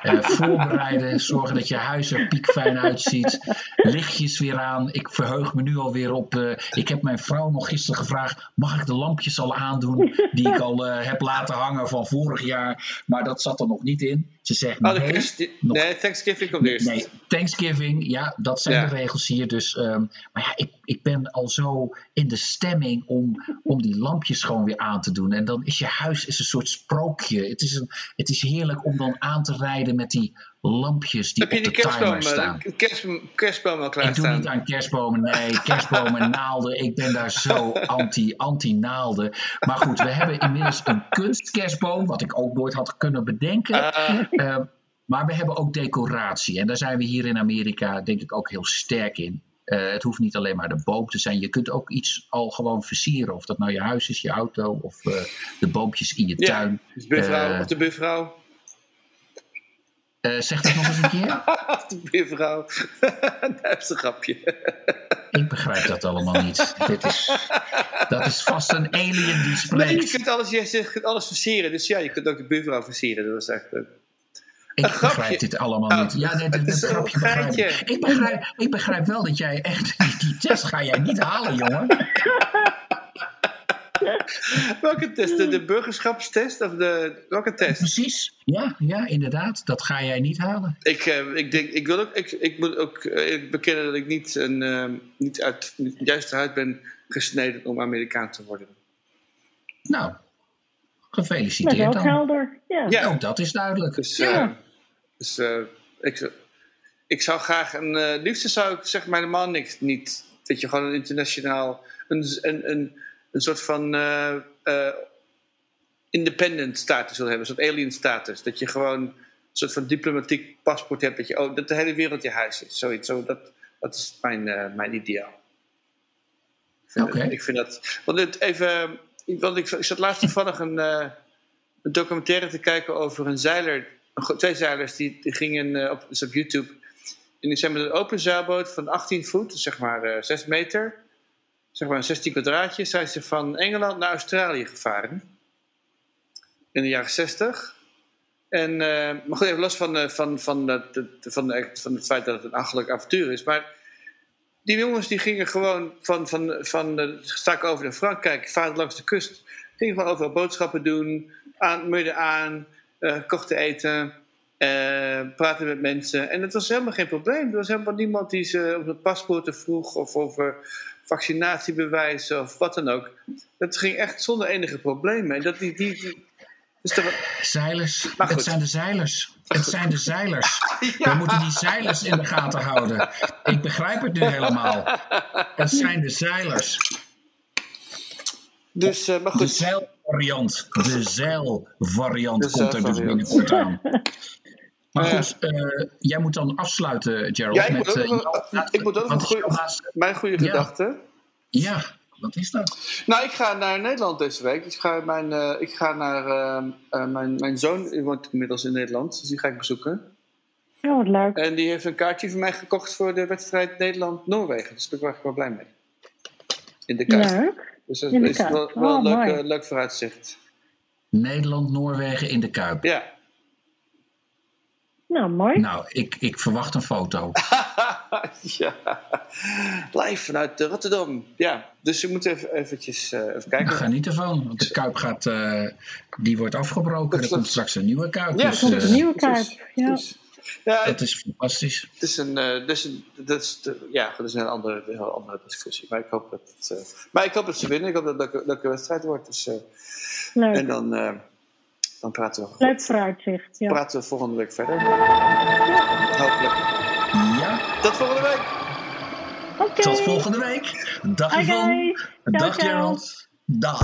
eh, [laughs] voorbereiden, zorgen dat je huis er piekfijn uitziet, lichtjes weer aan. Ik verheug me nu alweer op. eh, ik heb mijn vrouw nog gisteren gevraagd: mag ik de lampjes al aandoen die ik al eh, heb laten hangen van vorig jaar? Maar dat zat er nog niet in. Ze zegt Oh, nee. nog- nee, Thanksgiving komt eerst. Nee, Thanksgiving, ja, dat zijn Ja. de regels hier. Dus, ehm, maar ja, ik, ik ben al zo in de stemming om, om die lampjes gewoon weer aan te doen. En dan is je huis is een soort sprookje. Het is, een, het is heerlijk om dan aan te rijden met die lampjes die Heb je op die de kerstboom, timer staan. eh, de kerstboom, al Ik doe klaarstaan? niet aan kerstbomen, nee, kerstbomen en [laughs] naalden. Ik ben daar zo anti, anti-naalden. Maar goed, we hebben inmiddels een kunstkerstboom, wat ik ook nooit had kunnen bedenken. Ah, Eh, maar we hebben ook decoratie. En daar zijn we hier in Amerika denk ik ook heel sterk in. Eh, het hoeft niet alleen maar de boom te zijn. Je kunt ook iets al gewoon versieren. Of dat nou je huis is, je auto of eh, de boompjes in je ja, tuin. buurvrouw, Eh, of de buurvrouw. Eh, zeg dat nog eens een keer. De buurvrouw. dat is een grapje. Ik begrijp dat allemaal niet. Dit is, dat is vast een alien die Nee, je spreekt. kunt alles, je kunt alles versieren. Dus ja, je kunt ook de buurvrouw versieren. Dat was echt... eh, Ik een grapje. begrijp dit allemaal Oh, niet. Ja, nee, dit het is is een grapje begrijp ik. Ik begrijp, ik begrijp wel dat jij echt... [laughs] Die test ga jij niet halen, jongen. [laughs] [laughs] welke test? De, de burgerschapstest? Of de, welke test? Precies. Ja, ja, inderdaad. Dat ga jij niet halen. Ik, eh, ik, denk, ik, wil ook, ik, ik moet ook eh, bekennen dat ik niet, een, eh, niet uit niet juist huid ben gesneden om Amerikaan te worden. Nou, Dat is gefeliciteerd ook dan. helder. Ja. Ja. Ook dat is duidelijk. Dus, Ja. eh, dus eh, ik, ik zou graag een. eh liefste zou ik zeg maar helemaal niks. Niet. Dat je gewoon een internationaal. Een, een, een, een soort van. eh, eh, independent status wil hebben. Een soort alien status. Dat je gewoon een soort van diplomatiek paspoort hebt. Dat, je, oh, dat de hele wereld je huis is. Zoiets. Zo, dat, dat is mijn, eh, mijn ideaal. Ik vind, Oké. het- ik vind dat. Want even. Want ik, ik zat laatst toevallig een, een documentaire te kijken over een zeiler. Twee zeilers die, die gingen op, dus op YouTube. En die zijn met een open zeilboot van 18 voet, dus zeg maar eh 6 meter. Zeg maar een 16 kwadraatjes. Zijn ze van Engeland naar Australië gevaren. In de jaren 60. En, eh, maar goed, even los van, eh, van, van, dat- dat- van, de- van het feit dat het een achterlijk avontuur is. Maar die jongens die gingen gewoon van, van, van de stak over de Frankrijk, vaart langs de kust. Gingen gewoon overal boodschappen doen, aan, midden aan, eh, kochten eten, praten met mensen. En het was helemaal geen probleem. Er was helemaal niemand die ze om het paspoorten vroeg of over vaccinatiebewijzen of wat dan ook. Het ging echt zonder enige problemen. En dat die, die, die, dus dat, Zeilers. Het zijn de zeilers. Het zijn de zeilers. [laughs] Ja. We moeten die zeilers in de gaten houden. Ik begrijp het nu helemaal. Het zijn de zeilers. dus, eh, maar De goed. zeilvariant. De zeilvariant De komt er dus zeilvariant. binnenkort aan. [laughs] Maar Ja. goed, eh, jij moet dan afsluiten, Gerald. Ja, ik met, moet ook eh, ik moet ook goeie- laatste- Mijn goede Ja. gedachte. Ja, wat is dat? Nou, ik ga naar Nederland deze week. Ik ga, mijn, eh, ik ga naar mijn, mijn zoon, die woont inmiddels in Nederland, dus die ga ik bezoeken. Oh, wat leuk. En die heeft een kaartje voor mij gekocht voor de wedstrijd Nederland-Noorwegen. Dus daar ben ik wel, wel blij mee. In de Kuip. Leuk. Dus dat In de is wel, wel Oh, een leuk, mooi. eh, leuk vooruitzicht. Nederland-Noorwegen in de Kuip. Ja. Nou, mooi. Nou, ik, ik verwacht een foto. [laughs] ja. Live vanuit eh, Rotterdam. Ja, dus je moet even eventjes eh, even Ik kijken. ga niet ervan, want de Kuip gaat, eh, die wordt afgebroken. Er komt straks een nieuwe Kuip. Ja, dus, Komt eh, een nieuwe kaart. Ja. Dus, ja, dat is fantastisch. Het is een, eh, dus een, dat is de- ja, dat is een andere, heel andere discussie. Maar ik hoop dat het, eh, maar ik hoop dat ze winnen. Ik hoop dat het een leuke, wedstrijd wordt. Dus, eh, Leuk. en dan, eh, dan praten we, Leuk vooruitzicht. Ja. praten we volgende week verder. Hopelijk. Ja, Tot volgende week. Oké. tot volgende week. Dag. Yvonne. Dag. Gerald. Dag.